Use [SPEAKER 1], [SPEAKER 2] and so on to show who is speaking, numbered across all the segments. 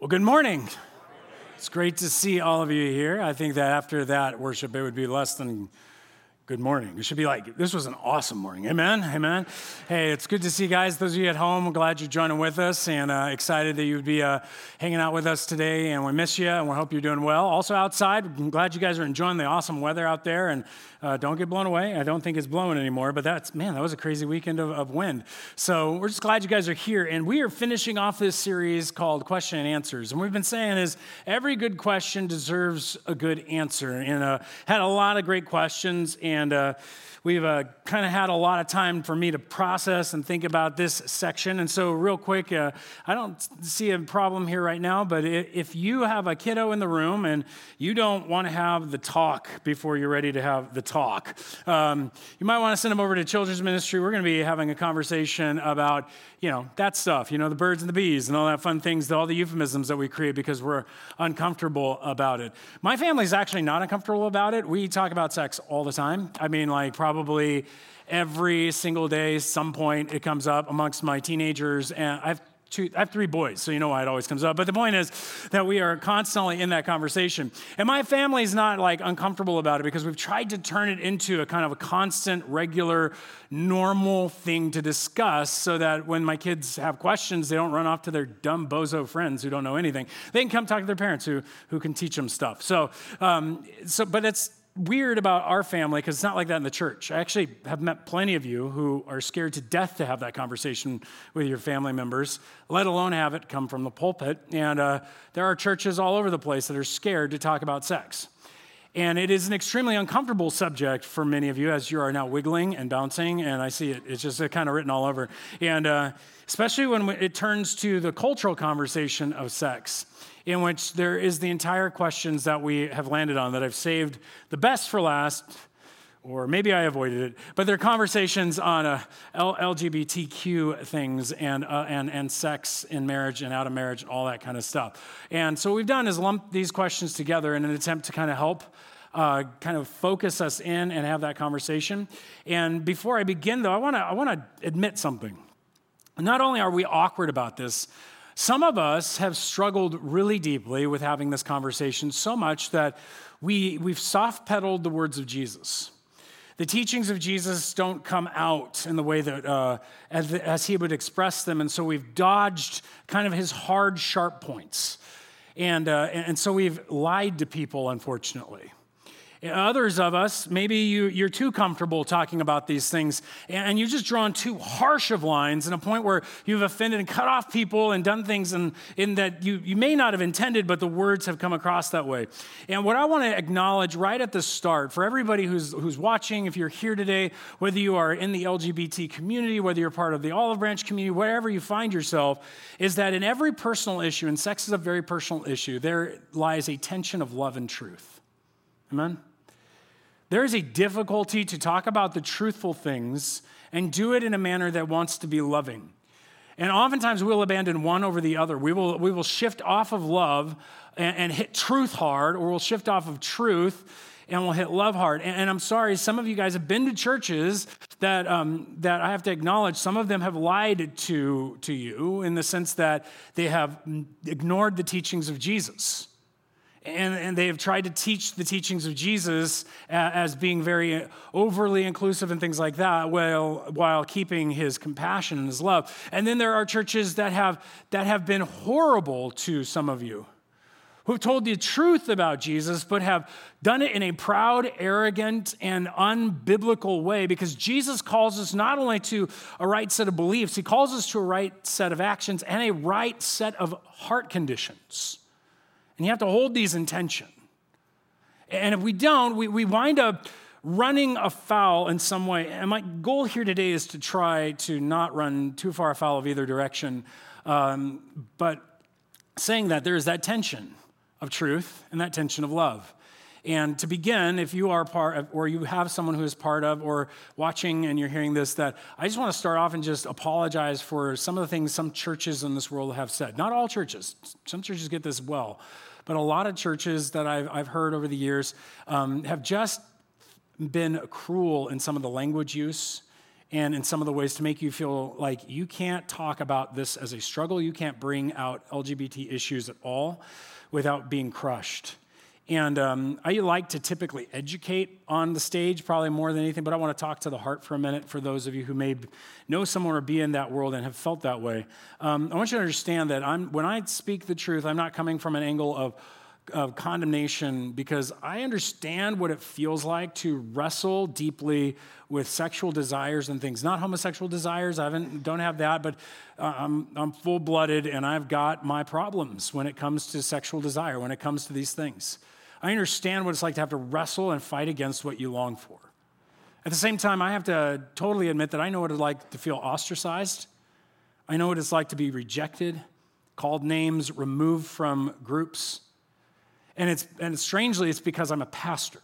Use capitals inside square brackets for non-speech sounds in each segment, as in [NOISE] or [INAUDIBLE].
[SPEAKER 1] Well, good morning. It's great to see all of you here. I think that after that worship, it would be less than good morning. It should be like, this was an awesome morning. Amen. Amen. Hey, it's good to see you guys. Those of you at home, glad you're joining with us and uh, excited that you'd be uh, hanging out with us today. And we miss you and we hope you're doing well. Also, outside, I'm glad you guys are enjoying the awesome weather out there. And uh, don't get blown away. I don't think it's blowing anymore, but that's, man, that was a crazy weekend of, of wind. So we're just glad you guys are here. And we are finishing off this series called Question and Answers. And we've been saying is every good question deserves a good answer. And uh, had a lot of great questions. And uh, We've uh, kind of had a lot of time for me to process and think about this section. And so, real quick, uh, I don't see a problem here right now, but if you have a kiddo in the room and you don't want to have the talk before you're ready to have the talk, um, you might want to send them over to children's ministry. We're going to be having a conversation about, you know, that stuff, you know, the birds and the bees and all that fun things, all the euphemisms that we create because we're uncomfortable about it. My family's actually not uncomfortable about it. We talk about sex all the time. I mean, like, probably every single day, some point it comes up amongst my teenagers. And I've two, I have three boys, so you know why it always comes up. But the point is that we are constantly in that conversation. And my family's not like uncomfortable about it because we've tried to turn it into a kind of a constant, regular, normal thing to discuss so that when my kids have questions, they don't run off to their dumb bozo friends who don't know anything. They can come talk to their parents who, who can teach them stuff. So, um, so but it's, weird about our family because it's not like that in the church. I actually have met plenty of you who are scared to death to have that conversation with your family members, let alone have it come from the pulpit. And uh, there are churches all over the place that are scared to talk about sex. And it is an extremely uncomfortable subject for many of you as you are now wiggling and bouncing. And I see it, it's just kind of written all over. And uh, especially when it turns to the cultural conversation of sex in which there is the entire questions that we have landed on that I've saved the best for last, or maybe I avoided it, but they're conversations on uh, LGBTQ things and, uh, and, and sex in marriage and out of marriage and all that kind of stuff. And so what we've done is lump these questions together in an attempt to kind of help uh, kind of focus us in and have that conversation. And before I begin, though, I want to I want to admit something. Not only are we awkward about this, some of us have struggled really deeply with having this conversation so much that we, we've soft pedaled the words of Jesus. The teachings of Jesus don't come out in the way that uh, as, as he would express them, and so we've dodged kind of his hard, sharp points. And, uh, and so we've lied to people, unfortunately. Others of us, maybe you, you're too comfortable talking about these things and you've just drawn too harsh of lines in a point where you've offended and cut off people and done things in, in that you, you may not have intended, but the words have come across that way. And what I want to acknowledge right at the start for everybody who's, who's watching, if you're here today, whether you are in the LGBT community, whether you're part of the Olive Branch community, wherever you find yourself, is that in every personal issue, and sex is a very personal issue, there lies a tension of love and truth. Amen? There is a difficulty to talk about the truthful things and do it in a manner that wants to be loving. And oftentimes we'll abandon one over the other. We will, we will shift off of love and, and hit truth hard, or we'll shift off of truth and we'll hit love hard. And, and I'm sorry, some of you guys have been to churches that, um, that I have to acknowledge, some of them have lied to, to you in the sense that they have ignored the teachings of Jesus and, and they have tried to teach the teachings of Jesus uh, as being very overly inclusive and things like that while, while keeping his compassion and his love. And then there are churches that have, that have been horrible to some of you who've told the truth about Jesus, but have done it in a proud, arrogant, and unbiblical way because Jesus calls us not only to a right set of beliefs, he calls us to a right set of actions and a right set of heart conditions. And you have to hold these in tension. And if we don't, we, we wind up running afoul in some way. And my goal here today is to try to not run too far afoul of either direction. Um, but saying that there is that tension of truth and that tension of love. And to begin, if you are part of, or you have someone who is part of, or watching and you're hearing this, that I just want to start off and just apologize for some of the things some churches in this world have said. Not all churches, some churches get this well. But a lot of churches that I've, I've heard over the years um, have just been cruel in some of the language use and in some of the ways to make you feel like you can't talk about this as a struggle. You can't bring out LGBT issues at all without being crushed. And um, I like to typically educate on the stage, probably more than anything, but I want to talk to the heart for a minute for those of you who may know someone or be in that world and have felt that way. Um, I want you to understand that I'm, when I speak the truth, I'm not coming from an angle of, of condemnation because I understand what it feels like to wrestle deeply with sexual desires and things. Not homosexual desires, I haven't, don't have that, but uh, I'm, I'm full blooded and I've got my problems when it comes to sexual desire, when it comes to these things. I understand what it's like to have to wrestle and fight against what you long for. At the same time, I have to totally admit that I know what it's like to feel ostracized. I know what it's like to be rejected, called names, removed from groups. And, it's, and strangely, it's because I'm a pastor.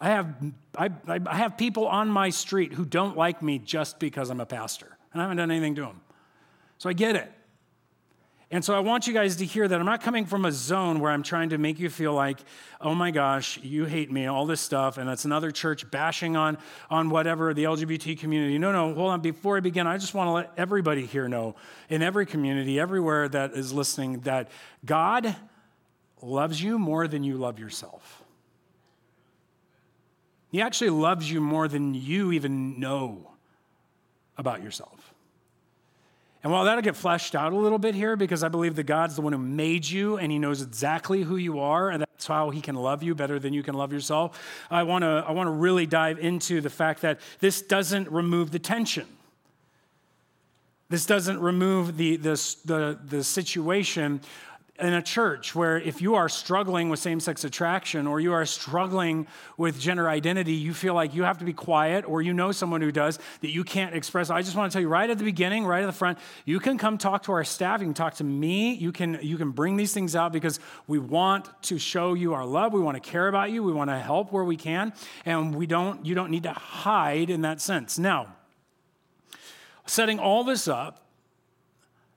[SPEAKER 1] I have, I, I have people on my street who don't like me just because I'm a pastor, and I haven't done anything to them. So I get it. And so I want you guys to hear that I'm not coming from a zone where I'm trying to make you feel like, oh my gosh, you hate me, all this stuff, and that's another church bashing on, on whatever, the LGBT community. No, no, hold on. Before I begin, I just want to let everybody here know, in every community, everywhere that is listening, that God loves you more than you love yourself. He actually loves you more than you even know about yourself. And while that'll get fleshed out a little bit here, because I believe that God's the one who made you and he knows exactly who you are, and that's how he can love you better than you can love yourself, I wanna, I wanna really dive into the fact that this doesn't remove the tension. This doesn't remove the, the, the, the situation in a church where if you are struggling with same sex attraction or you are struggling with gender identity, you feel like you have to be quiet or you know someone who does that you can't express. I just want to tell you right at the beginning, right at the front, you can come talk to our staff, you can talk to me, you can, you can bring these things out because we want to show you our love, we want to care about you, we want to help where we can, and we don't, you don't need to hide in that sense. Now, setting all this up,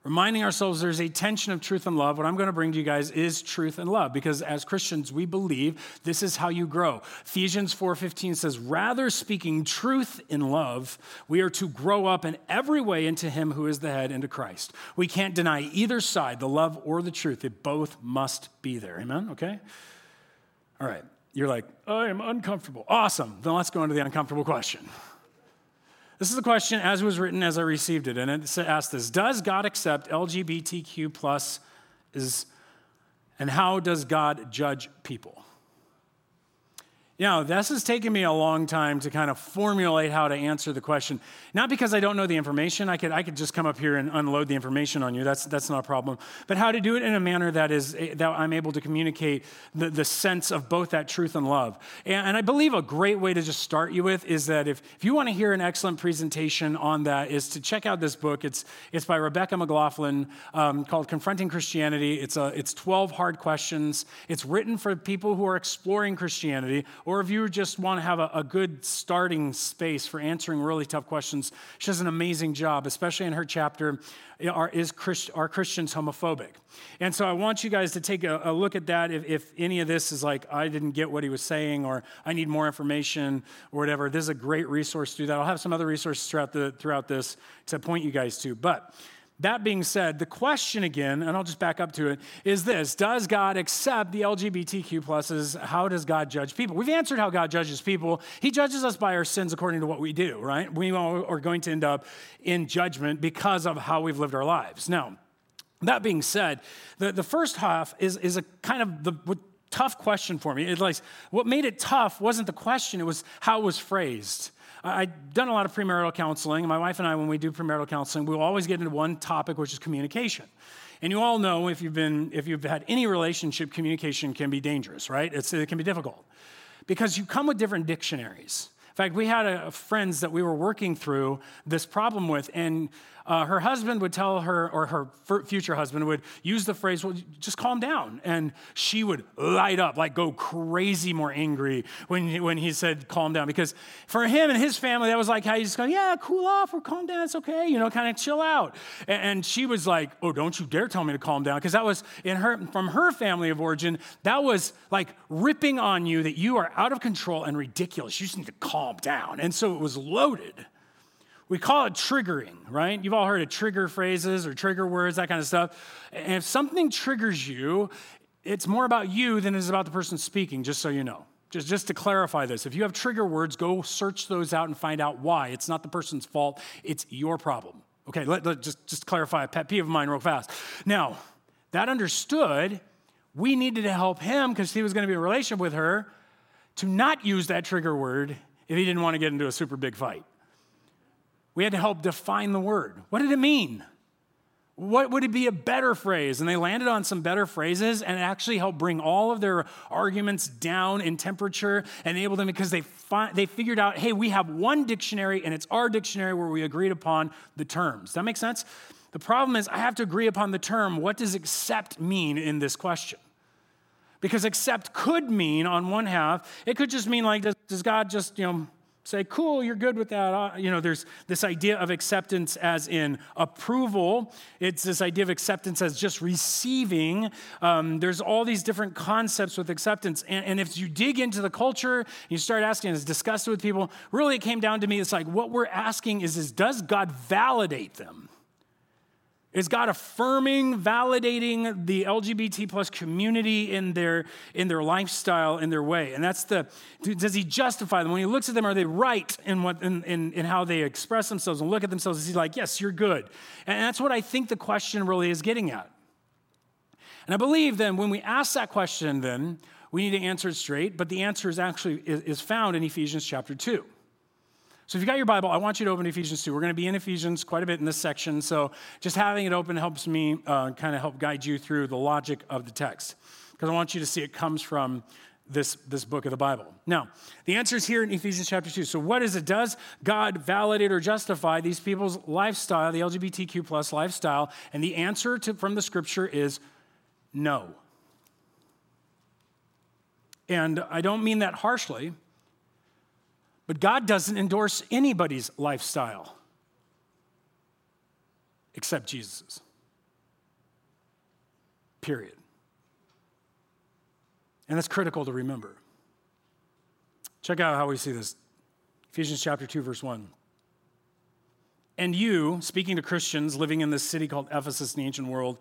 [SPEAKER 1] reminding ourselves there's a tension of truth and love. What I'm going to bring to you guys is truth and love because as Christians we believe this is how you grow. Ephesians 4:15 says, "Rather speaking truth in love, we are to grow up in every way into him who is the head into Christ." We can't deny either side, the love or the truth. It both must be there. Amen. Okay? All right. You're like, oh, "I am uncomfortable." Awesome. Then let's go into the uncomfortable question. This is a question as it was written as I received it, and it asked this Does God accept LGBTQ plus is and how does God judge people? You know, this has taken me a long time to kind of formulate how to answer the question. Not because I don't know the information. I could, I could just come up here and unload the information on you. That's, that's not a problem. But how to do it in a manner that is that I'm able to communicate the, the sense of both that truth and love. And, and I believe a great way to just start you with is that if, if you want to hear an excellent presentation on that, is to check out this book. It's, it's by Rebecca McLaughlin um, called Confronting Christianity. It's, a, it's 12 hard questions. It's written for people who are exploring Christianity or if you just want to have a, a, good starting space for answering really tough questions, she does an amazing job, especially in her chapter, Are, is Christ, Are Christians Homophobic? And so I want you guys to take a, a look at that. If, if, any of this is like, I didn't get what he was saying, or I need more information, or whatever, this is a great resource to do that. I'll have some other resources throughout, the, throughout this to point you guys to. But that being said, the question again, and I'll just back up to it, is this Does God accept the LGBTQ pluses? How does God judge people? We've answered how God judges people. He judges us by our sins according to what we do, right? We are going to end up in judgment because of how we've lived our lives. Now, that being said, the, the first half is, is a kind of the tough question for me. It like, what made it tough wasn't the question, it was how it was phrased. I've done a lot of premarital counseling. My wife and I, when we do premarital counseling, we'll always get into one topic, which is communication. And you all know if you've been, if you've had any relationship, communication can be dangerous, right? It's, it can be difficult because you come with different dictionaries. In fact, we had a, friends that we were working through this problem with, and uh, her husband would tell her, or her future husband would use the phrase, well, just calm down. And she would light up, like go crazy more angry when he, when he said calm down. Because for him and his family, that was like how you just go, yeah, cool off or calm down, it's okay, you know, kind of chill out. And, and she was like, oh, don't you dare tell me to calm down. Because that was in her, from her family of origin, that was like ripping on you that you are out of control and ridiculous. You just need to calm calm down. And so it was loaded. We call it triggering, right? You've all heard of trigger phrases or trigger words, that kind of stuff. And if something triggers you, it's more about you than it is about the person speaking, just so you know. Just, just to clarify this, if you have trigger words, go search those out and find out why. It's not the person's fault, it's your problem. Okay, let, let just, just clarify a pet peeve of mine real fast. Now, that understood, we needed to help him because he was going to be in a relationship with her to not use that trigger word if he didn't want to get into a super big fight. We had to help define the word. What did it mean? What would it be a better phrase? And they landed on some better phrases and actually helped bring all of their arguments down in temperature, enabled them because they, fi- they figured out hey, we have one dictionary and it's our dictionary where we agreed upon the terms. That make sense? The problem is, I have to agree upon the term what does accept mean in this question? Because accept could mean, on one half, it could just mean like, does, does God just, you know, say, cool, you're good with that. Uh, you know, there's this idea of acceptance as in approval. It's this idea of acceptance as just receiving. Um, there's all these different concepts with acceptance. And, and, if you dig into the culture, you start asking, is discussed with people, really it came down to me, it's like what we're asking is, is does God validate them? Is God affirming, validating the LGBT plus community in their, in their lifestyle, in their way? And that's the, does he justify them? When he looks at them, are they right in, what, in, in, in how they express themselves and look at themselves? Is he like, yes, you're good? And that's what I think the question really is getting at. And I believe then when we ask that question, then we need to answer it straight, but the answer is actually is found in Ephesians chapter 2. So if you got your Bible, I want you to open Ephesians 2. We're going to be in Ephesians quite a bit in this section. So just having it open helps me uh, kind of help guide you through the logic of the text. Because I want you to see it comes from this, this book of the Bible. Now, the answer is here in Ephesians chapter 2. So, what is it? Does God validate or justify these people's lifestyle, the LGBTQ plus lifestyle? And the answer to, from the scripture is no. And I don't mean that harshly. But God doesn't endorse anybody's lifestyle except Jesus's. Period. And that's critical to remember. Check out how we see this Ephesians chapter 2, verse 1. And you, speaking to Christians living in this city called Ephesus in the ancient world,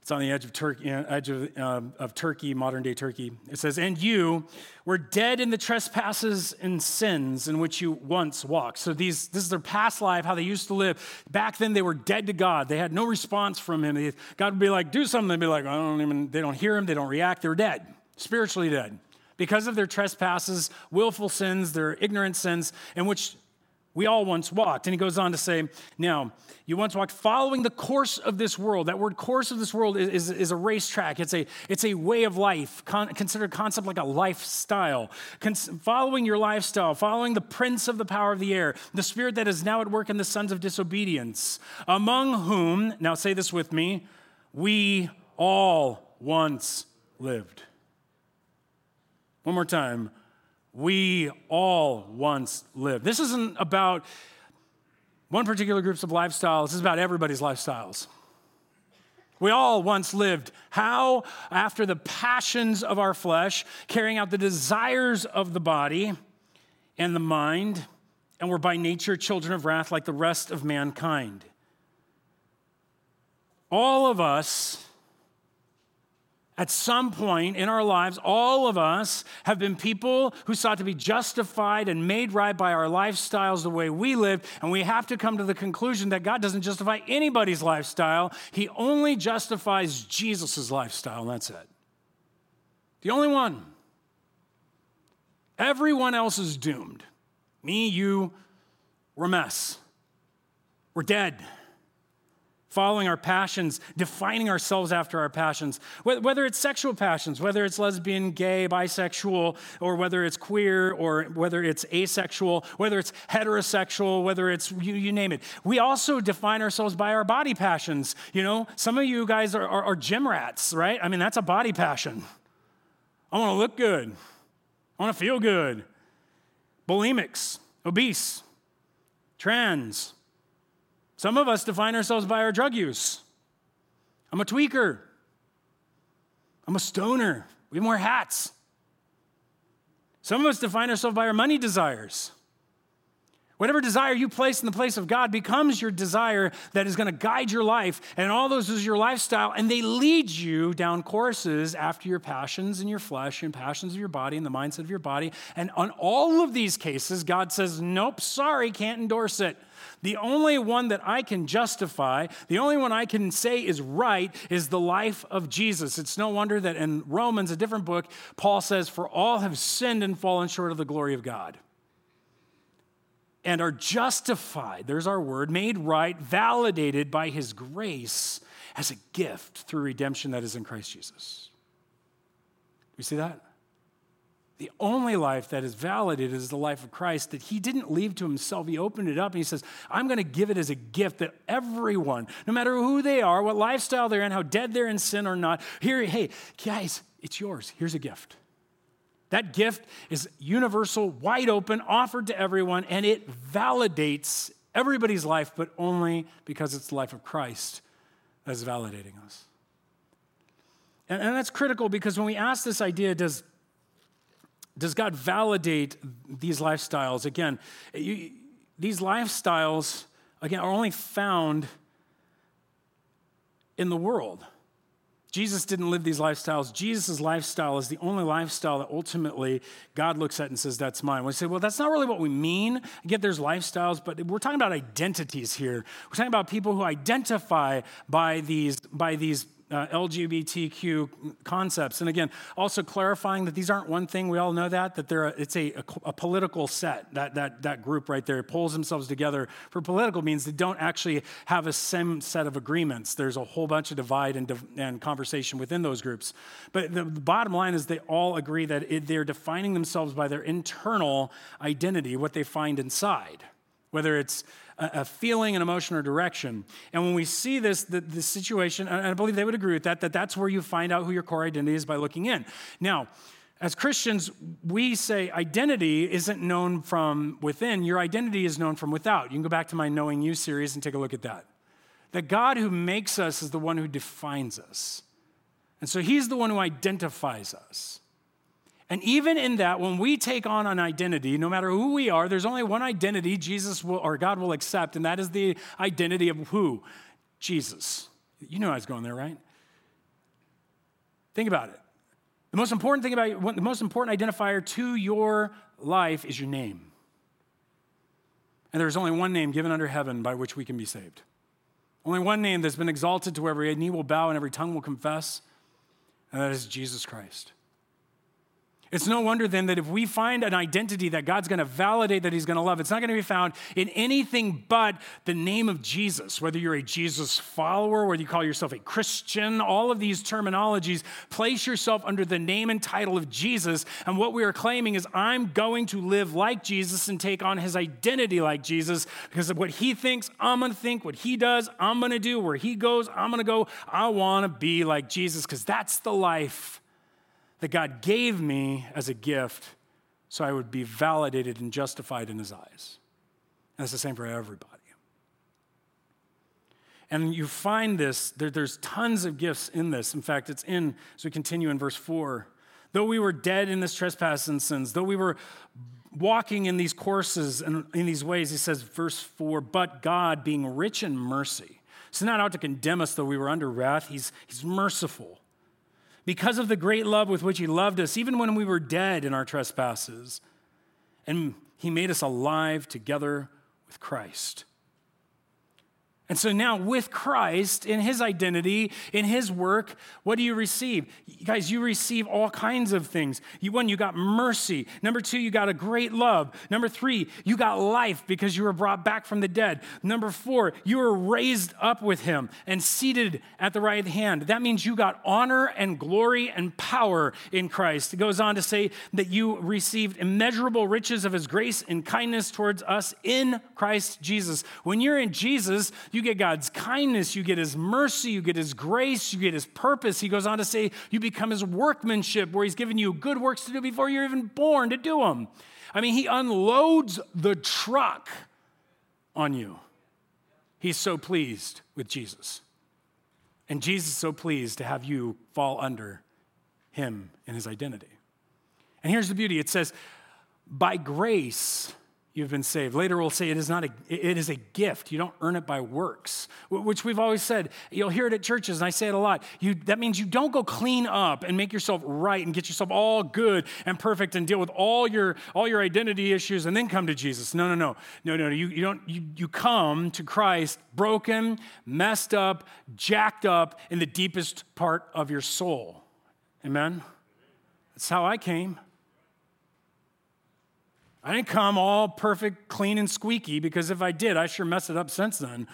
[SPEAKER 1] it's on the edge of Turkey, edge of, uh, of Turkey, modern day Turkey. It says, And you were dead in the trespasses and sins in which you once walked. So these, this is their past life, how they used to live. Back then, they were dead to God. They had no response from Him. God would be like, Do something. They'd be like, I don't even, they don't hear Him, they don't react. They're dead, spiritually dead. Because of their trespasses, willful sins, their ignorant sins, in which we all once walked. And he goes on to say, Now, you once walked following the course of this world. That word course of this world is, is, is a racetrack, it's a, it's a way of life, Con, considered concept like a lifestyle. Cons- following your lifestyle, following the prince of the power of the air, the spirit that is now at work in the sons of disobedience, among whom, now say this with me, we all once lived. One more time we all once lived. This isn't about one particular group's of lifestyles, this is about everybody's lifestyles. We all once lived. How? After the passions of our flesh, carrying out the desires of the body and the mind, and we're by nature children of wrath like the rest of mankind. All of us at some point in our lives, all of us have been people who sought to be justified and made right by our lifestyles, the way we live, and we have to come to the conclusion that God doesn't justify anybody's lifestyle. He only justifies Jesus' lifestyle, and that's it. The only one. Everyone else is doomed. Me, you, we're a mess. We're dead following our passions, defining ourselves after our passions, whether it's sexual passions, whether it's lesbian, gay, bisexual, or whether it's queer, or whether it's asexual, whether it's heterosexual, whether it's you, you name it. We also define ourselves by our body passions. You know, some of you guys are, are, are gym rats, right? I mean, that's a body passion. I want to look good, I want to feel good. Bulimics, obese, trans, some of us define ourselves by our drug use. I'm a tweaker. I'm a stoner. We wear hats. Some of us define ourselves by our money desires. Whatever desire you place in the place of God becomes your desire that is going to guide your life, and all those is your lifestyle, and they lead you down courses after your passions in your flesh and passions of your body and the mindset of your body. And on all of these cases, God says, Nope, sorry, can't endorse it. The only one that I can justify, the only one I can say is right, is the life of Jesus. It's no wonder that in Romans, a different book, Paul says, For all have sinned and fallen short of the glory of God and are justified, there's our word, made right, validated by his grace as a gift through redemption that is in Christ Jesus. Do You see that? The only life that is validated is the life of Christ that he didn't leave to himself. He opened it up and he says, I'm going to give it as a gift that everyone, no matter who they are, what lifestyle they're in, how dead they're in sin or not, here, hey, guys, it's yours. Here's a gift. That gift is universal, wide open, offered to everyone, and it validates everybody's life, but only because it's the life of Christ that is validating us. And, and that's critical because when we ask this idea, does, does God validate these lifestyles? Again, you, these lifestyles, again, are only found in the world. Jesus didn't live these lifestyles. Jesus' lifestyle is the only lifestyle that ultimately God looks at and says, That's mine. We say, Well, that's not really what we mean. Get there's lifestyles, but we're talking about identities here. We're talking about people who identify by these, by these uh, LGBTQ concepts. And again, also clarifying that these aren't one thing. We all know that that they're a, it's a, a, a, political set. That that that group right there pulls themselves together for political means they don't actually have a same set of agreements. There's a whole bunch of divide and, and conversation within those groups. But the, the bottom line is they all agree that it, they're defining themselves by their internal identity, what they find inside whether it's a, feeling, an emotion, or direction. And when we see this, the, the situation, and I believe they would agree with that, that that's where you find out who your core identity is by looking in. Now, as Christians, we say identity isn't known from within, your identity is known from without. You can go back to my Knowing You series and take a look at that. That God who makes us is the one who defines us. And so he's the one who identifies us. And even in that, when we take on an identity, no matter who we are, there's only one identity Jesus will, or God will accept, and that is the identity of who? Jesus. You know I was going there, right? Think about it. The most important thing about the most important identifier to your life is your name. And there's only one name given under heaven by which we can be saved. Only one name that's been exalted to where every knee will bow and every tongue will confess, and that is Jesus Christ. It's no wonder then that if we find an identity that God's going to validate that He's going to love, it's not going to be found in anything but the name of Jesus. Whether you're a Jesus follower, whether you call yourself a Christian, all of these terminologies, place yourself under the name and title of Jesus. And what we are claiming is, I'm going to live like Jesus and take on His identity like Jesus because of what He thinks, I'm going to think. What He does, I'm going to do. Where He goes, I'm going to go. I want to be like Jesus because that's the life that God gave me as a gift so I would be validated and justified in his eyes. And it's the same for everybody. And you find this, there, there's tons of gifts in this. In fact, it's in, as we continue in verse 4. Though we were dead in this trespass and sins, though we were walking in these courses and in these ways, he says, verse 4, but God, being rich in mercy, so not out to condemn us though we were under wrath, he's, he's merciful because of the great love with which He loved us, even when we were dead in our trespasses. And He made us alive together with Christ. And so now, with Christ, in his identity, in his work, what do you receive? Guys, you receive all kinds of things. You, one, you got mercy. Number two, you got a great love. Number three, you got life because you were brought back from the dead. Number four, you were raised up with him and seated at the right hand. That means you got honor and glory and power in Christ. It goes on to say that you received immeasurable riches of his grace and kindness towards us in Christ Jesus. When you're in Jesus, you you get God's kindness, you get His mercy, you get His grace, you get His purpose. He goes on to say, you become His workmanship, where He's given you good works to do before you're even born to do them. I mean, He unloads the truck on you. He's so pleased with Jesus. And Jesus is so pleased to have you fall under Him in His identity. And here's the beauty it says, by grace you've been saved. Later we'll say it is not a it is a gift. You don't earn it by works, which we've always said. You'll hear it at churches, and I say it a lot. You, that means you don't go clean up and make yourself right and get yourself all good and perfect and deal with all your all your identity issues and then come to Jesus. No, no, no, no, no. You, you don't. You, you come to Christ broken, messed up, jacked up in the deepest part of your soul. Amen. That's how I came. I didn't come all perfect, clean, and squeaky because if I did, I sure messed it up since then.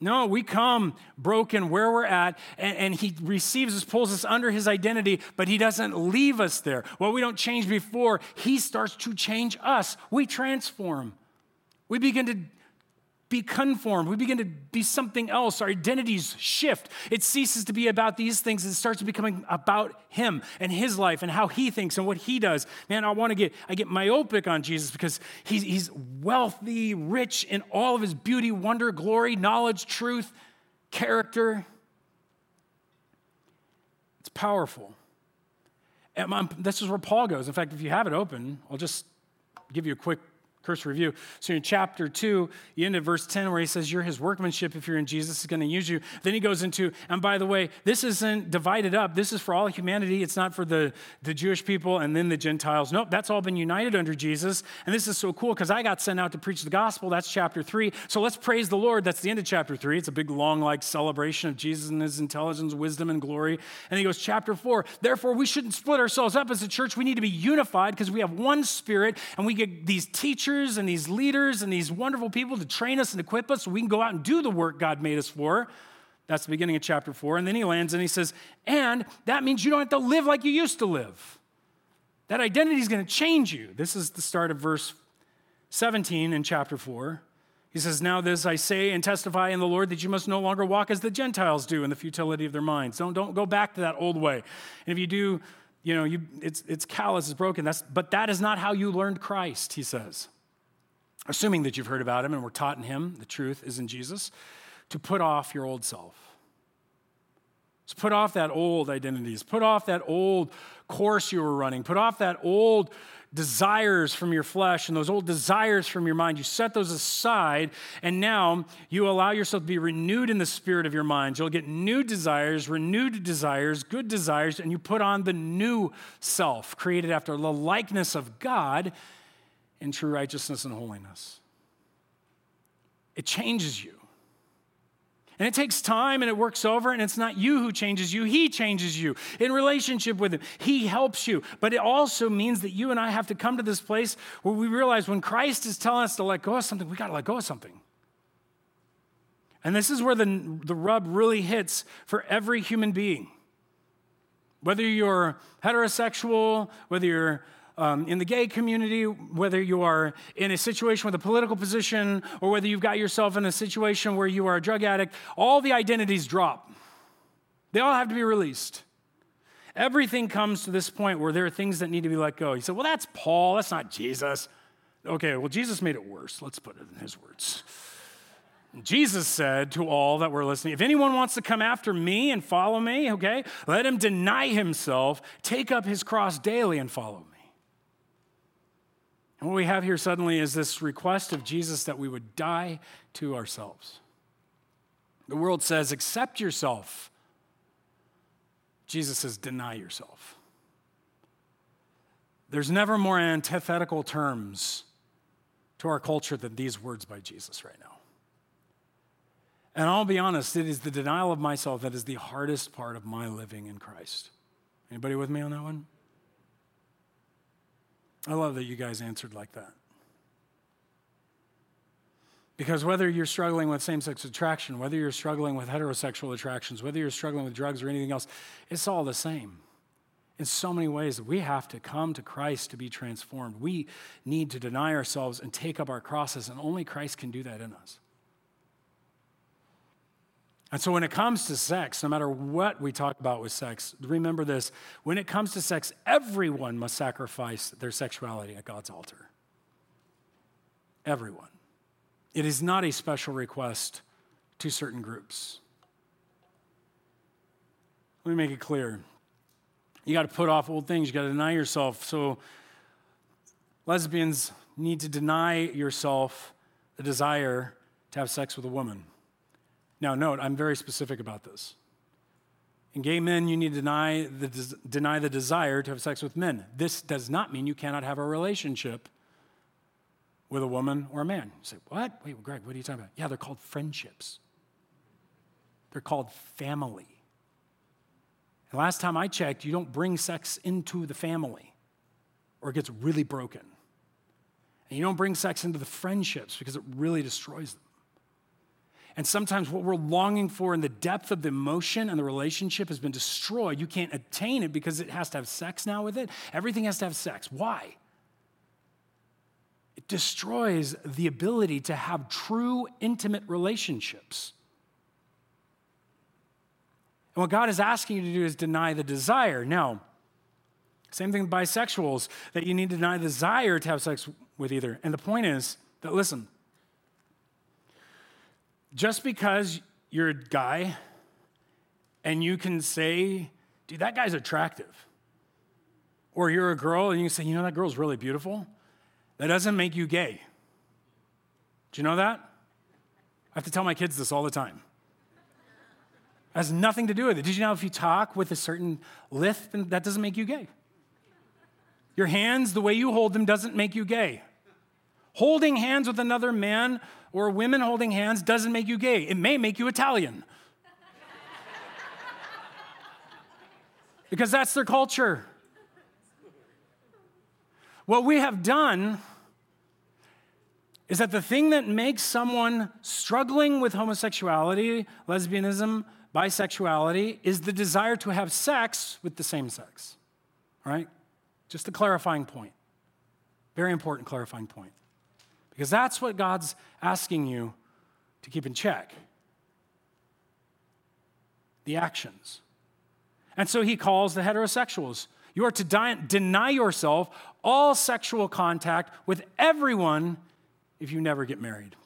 [SPEAKER 1] No, we come broken where we're at, and, and, he receives us, pulls us under his identity, but he doesn't leave us there. Well, we don't change before, he starts to change us. We transform. We begin to be conformed. We begin to be something else. Our identities shift. It ceases to be about these things and starts becoming about Him and His life and how He thinks and what He does. Man, I want to get I get myopic on Jesus because he's, he's wealthy, rich in all of His beauty, wonder, glory, knowledge, truth, character. It's powerful. And this is where Paul goes. In fact, if you have it open, I'll just give you a quick curse review. So in chapter 2, you end at verse 10 where he says, You're his workmanship if you're in Jesus, is going to use you. Then he goes into, and by the way, this isn't divided up. This is for all humanity. It's not for the, the Jewish people and then the Gentiles. Nope, that's all been united under Jesus. And this is so cool because I got sent out to preach the gospel. That's chapter 3. So let's praise the Lord. That's the end of chapter 3. It's a big, long, like celebration of Jesus and his intelligence, wisdom, and glory. And he goes, chapter 4, therefore we shouldn't split ourselves up as a church. We need to be unified because we have one spirit and we get these teachers teachers and these leaders and these wonderful people to train us and equip us so we can go out and do the work God made us for. That's the beginning of chapter four. And then he lands and he says, and that means you don't have to live like you used to live. That identity is going to change you. This is the start of verse 17 in chapter 4. He says, Now this I say and testify in the Lord that you must no longer walk as the Gentiles do in the futility of their minds. Don't, don't go back to that old way. And if you do, you know, you, it's, it's callous, it's broken. That's, but that is not how you learned Christ, he says assuming that you've heard about him and were taught in him, the truth is in Jesus, to put off your old self. So put off that old identities, put off that old course you were running, put off that old desires from your flesh and those old desires from your mind. You set those aside, and now you allow yourself to be renewed in the spirit of your mind. You'll get new desires, renewed desires, good desires, and you put on the new self, created after the likeness of God in true righteousness and holiness. It changes you. And it takes time and it works over, and it's not you who changes you, He changes you in relationship with Him. He helps you. But it also means that you and I have to come to this place where we realize when Christ is telling us to let go of something, we got to let go of something. And this is where the, the rub really hits for every human being. Whether you're heterosexual, whether you're um, in the gay community, whether you are in a situation with a political position or whether you've got yourself in a situation where you are a drug addict, all the identities drop. They all have to be released. Everything comes to this point where there are things that need to be let go. You say, well, that's Paul, that's not Jesus. Okay, well, Jesus made it worse. Let's put it in his words. Jesus said to all that were listening, If anyone wants to come after me and follow me, okay, let him deny himself, take up his cross daily, and follow me. And what we have here suddenly is this request of Jesus that we would die to ourselves. The world says, accept yourself. Jesus says, deny yourself. There's never more antithetical terms to our culture than these words by Jesus right now. And I'll be honest, it is the denial of myself that is the hardest part of my living in Christ. Anybody with me on that one? I love that you guys answered like that. Because whether you're struggling with same sex attraction, whether you're struggling with heterosexual attractions, whether you're struggling with drugs or anything else, it's all the same. In so many ways, we have to come to Christ to be transformed. We need to deny ourselves and take up our crosses, and only Christ can do that in us. And so, when it comes to sex, no matter what we talk about with sex, remember this when it comes to sex, everyone must sacrifice their sexuality at God's altar. Everyone. It is not a special request to certain groups. Let me make it clear. You got to put off old things, you got to deny yourself. So, lesbians need to deny yourself the desire to have sex with a woman. Now, note, I'm very specific about this. In gay men, you need to deny the, deny the desire to have sex with men. This does not mean you cannot have a relationship with a woman or a man. You say, What? Wait, Greg, what are you talking about? Yeah, they're called friendships, they're called family. And last time I checked, you don't bring sex into the family or it gets really broken. And you don't bring sex into the friendships because it really destroys them. And sometimes what we're longing for in the depth of the emotion and the relationship has been destroyed. You can't attain it because it has to have sex now with it. Everything has to have sex. Why? It destroys the ability to have true, intimate relationships. And what God is asking you to do is deny the desire. Now, same thing with bisexuals, that you need to deny the desire to have sex with either. And the point is that, listen, just because you're a guy and you can say, dude, that guy's attractive, or you're a girl and you can say, you know, that girl's really beautiful, that doesn't make you gay. Do you know that? I have to tell my kids this all the time. It has nothing to do with it. Did you know if you talk with a certain lisp, that doesn't make you gay? Your hands, the way you hold them, doesn't make you gay. Holding hands with another man or women holding hands doesn't make you gay. It may make you Italian. [LAUGHS] because that's their culture. What we have done is that the thing that makes someone struggling with homosexuality, lesbianism, bisexuality is the desire to have sex with the same sex. Right? Just a clarifying point. Very important clarifying point. Because that's what God's asking you to keep in check the actions. And so he calls the heterosexuals. You are to deny yourself all sexual contact with everyone if you never get married.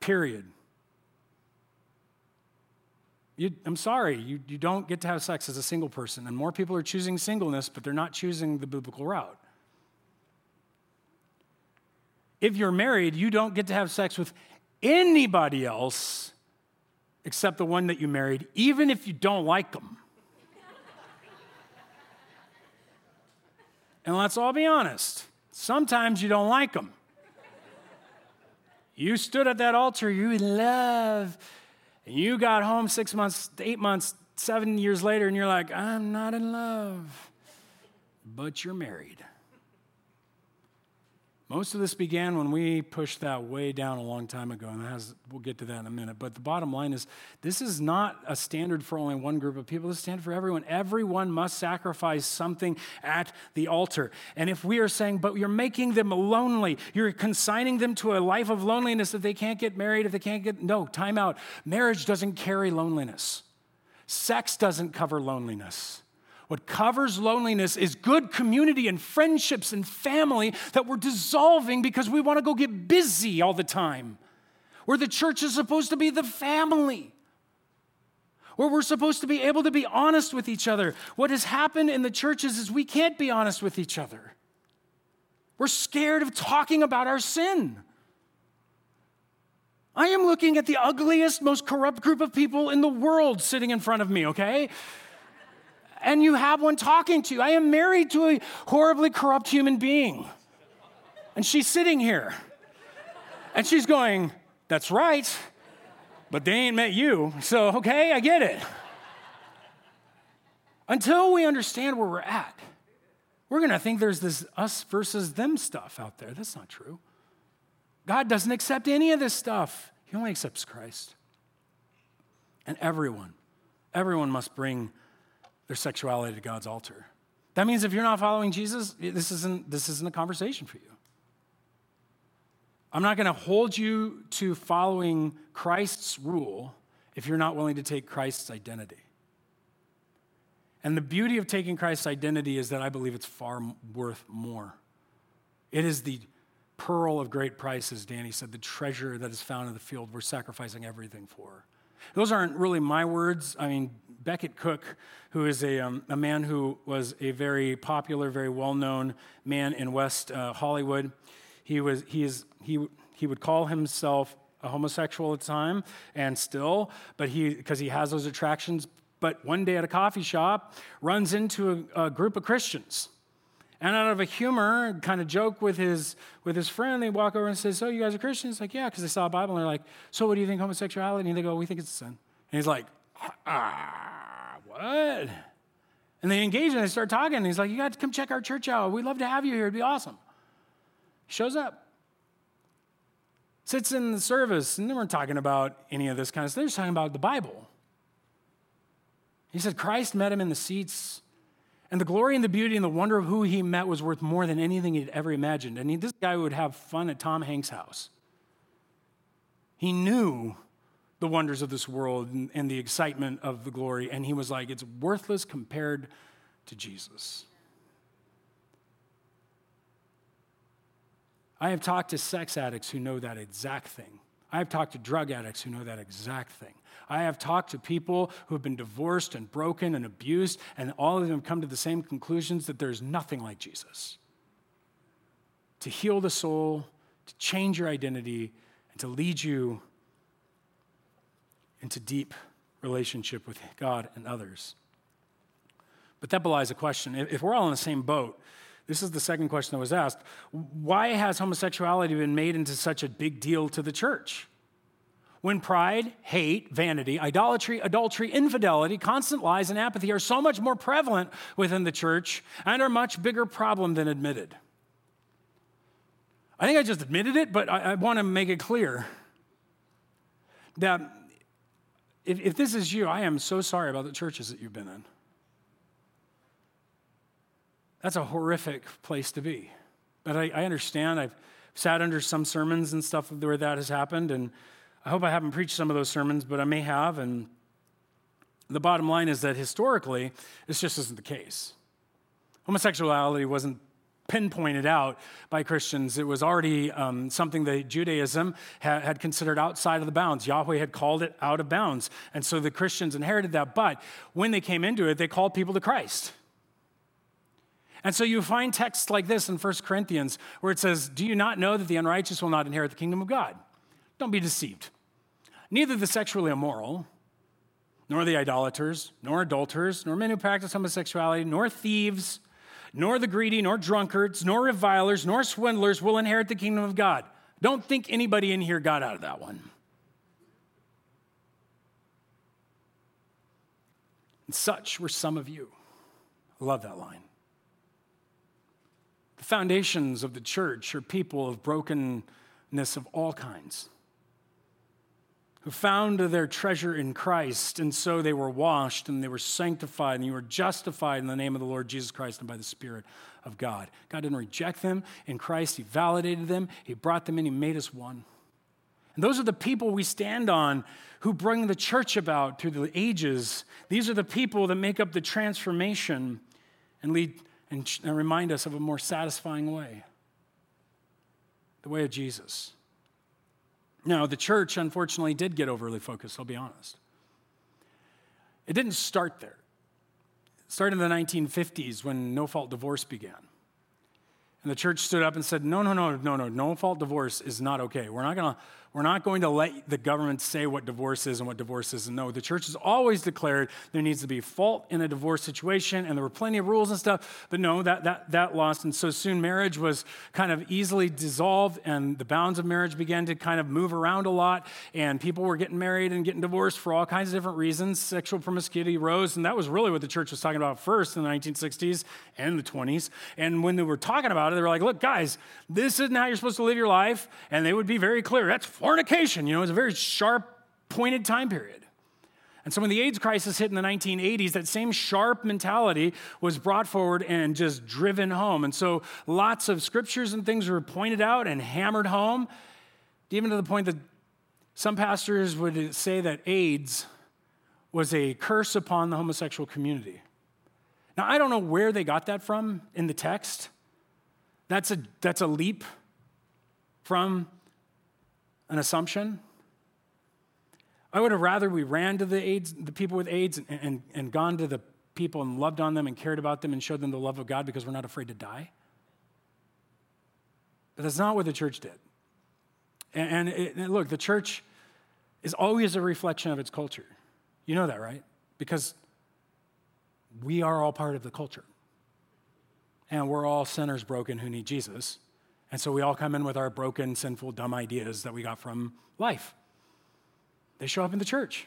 [SPEAKER 1] Period. You, I'm sorry, you, you don't get to have sex as a single person. And more people are choosing singleness, but they're not choosing the biblical route. If you're married, you don't get to have sex with anybody else except the one that you married, even if you don't like them. and let's all be honest sometimes you don't like them. You stood at that altar, you in love, and you got home six months, eight months, seven years later, and you're like, I'm not in love, but you're married. Most of this began when we pushed that way down a long time ago, and has, we'll get to that in a minute. But the bottom line is this is not a standard for only one group of people, it's a standard for everyone. Everyone must sacrifice something at the altar. And if we are saying, but you're making them lonely, you're consigning them to a life of loneliness if they can't get married, if they can't get, no, time out. Marriage doesn't carry loneliness, sex doesn't cover loneliness. What covers loneliness is good community and friendships and family that we're dissolving because we want to go get busy all the time. Where the church is supposed to be the family. Where we're supposed to be able to be honest with each other. What has happened in the churches is we can't be honest with each other. We're scared of talking about our sin. I am looking at the ugliest, most corrupt group of people in the world sitting in front of me, okay? And you have one talking to you. I am married to a horribly corrupt human being. And she's sitting here. And she's going, That's right, but they ain't met you. So, okay, I get it. Until we understand where we're at, we're going to think there's this us versus them stuff out there. That's not true. God doesn't accept any of this stuff, He only accepts Christ. And everyone, everyone must bring their sexuality to God's altar. That means if you're not following Jesus, this isn't, this isn't a conversation for you. I'm not going to hold you to following Christ's rule if you're not willing to take Christ's identity. And the beauty of taking Christ's identity is that I believe it's far worth more. It is the pearl of great price, as Danny said, the treasure that is found in the field we're sacrificing everything for. Those aren't really my words. I mean, Becket Cook, who is a, um, a man who was a very popular, very well known man in West uh, Hollywood, he, was, he, is, he, he would call himself a homosexual at the time and still, but he, because he has those attractions, but one day at a coffee shop runs into a, a group of Christians. And out of a humor, kind of joke with his, with his friend, they walk over and say, So you guys are Christians? Like, yeah, because they saw a Bible and they're like, So what do you think homosexuality? And they go, We think it's a sin. And he's like, Ah, what? And they engage and they start talking. And he's like, You got to come check our church out. We'd love to have you here. It'd be awesome. Shows up sits in the service, and they weren't talking about any of this kind of stuff. They're just talking about the Bible. He said Christ met him in the seats, and the glory and the beauty and the wonder of who he met was worth more than anything he'd ever imagined. And he, this guy would have fun at Tom Hanks' house. He knew the wonders of this world and, and the excitement of the glory, and he was like, it's worthless compared to Jesus. I have talked to sex addicts who know that exact thing. I have talked to drug addicts who know that exact thing. I have talked to people who have been divorced and broken and abused, and all of them come to the same conclusions that there's nothing like Jesus. To heal the soul, to change your identity, and to lead you into deep relationship with God and others. But that belies a question. If we're all in the same boat, this is the second question that was asked. Why has homosexuality been made into such a big deal to the church? When pride, hate, vanity, idolatry, adultery, infidelity, constant lies, and apathy are so much more prevalent within the church and are much bigger problem than admitted. I think I just admitted it, but I, I want to make it clear that if, if this is you, I am so sorry about the churches that you've been in. That's a horrific place to be. But I, I understand. I've sat under some sermons and stuff where that has happened, and I hope I haven't preached some of those sermons, but I may have. And the bottom line is that historically, this just isn't the case. Homosexuality wasn't pinpointed out by Christians. It was already um, something that Judaism had, had considered outside of the bounds. Yahweh had called it out of bounds. And so the Christians inherited that. But when they came into it, they called people to Christ. And so you find texts like this in 1 Corinthians where it says, Do you not know that the unrighteous will not inherit the kingdom of God? Don't be deceived. Neither the sexually immoral, nor the idolaters, nor adulterers, nor men who practice homosexuality, nor thieves, nor the greedy, nor drunkards, nor revilers, nor swindlers will inherit the kingdom of God. Don't think anybody in here got out of that one. And such were some of you. I love that line. The foundations of the church are people of brokenness of all kinds who found their treasure in Christ, and so they were washed and they were sanctified and you were justified in the name of the Lord Jesus Christ and by the Spirit of God. God didn't reject them. In Christ, He validated them, He brought them in, He made us one. And those are the people we stand on who bring the church about through the ages. These are the people that make up the transformation and lead and, remind us of a more satisfying way the way of Jesus. Now, the church, unfortunately, did get overly focused, I'll be honest. It didn't start there. It started in the 1950s when no fault divorce began. And the church stood up and said, No, no, no, no, no, no fault divorce is not okay. We're not going to we're not going to let the government say what divorce is and what divorce isn't. No, the church has always declared there needs to be fault in a divorce situation, and there were plenty of rules and stuff, but no, that, that, that lost. And so soon marriage was kind of easily dissolved, and the bounds of marriage began to kind of move around a lot, and people were getting married and getting divorced for all kinds of different reasons. Sexual promiscuity rose, and that was really what the church was talking about first in the 1960s and the 20s. And when they were talking about it, they were like, look, guys, this isn't how you're supposed to live your life. And they would be very clear. That's fornication. You know, it's a very sharp, pointed time period. And so when the AIDS crisis hit in the 1980s, that same sharp mentality was brought forward and just driven home. And so lots of scriptures and things were pointed out and hammered home, even to the point that some pastors would say that AIDS was a curse upon the homosexual community. Now, I don't know where they got that from in the text. That's a, that's a leap from an assumption. I would have rather we ran to the AIDS, the people with AIDS and, and, and gone to the people and loved on them and cared about them and showed them the love of God because we're not afraid to die. But that's not what the church did. And, and, it, and look, the church is always a reflection of its culture. You know that, right? Because we are all part of the culture. And we're all sinners broken who need Jesus. And so we all come in with our broken, sinful, dumb ideas that we got from life. They show up in the church.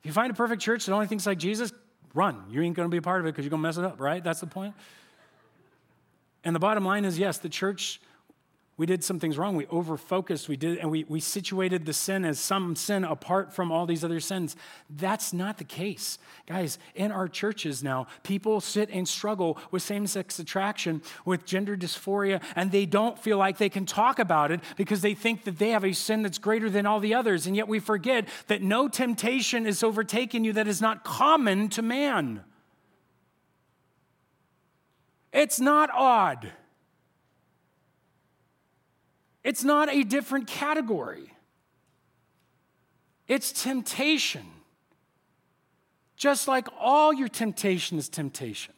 [SPEAKER 1] If you find a perfect church that only thinks like Jesus, run. You ain't going to be a part of it because you're going to mess it up, right? That's the point. And the bottom line is yes, the church we did some things wrong. We overfocused. We did, and we, we situated the sin as some sin apart from all these other sins. That's not the case. Guys, in our churches now, people sit and struggle with same sex attraction, with gender dysphoria, and they don't feel like they can talk about it because they think that they have a sin that's greater than all the others. And yet we forget that no temptation is overtaken you that is not common to man. It's not odd. It's not a different category, it's temptation. Just like all your temptation is temptation.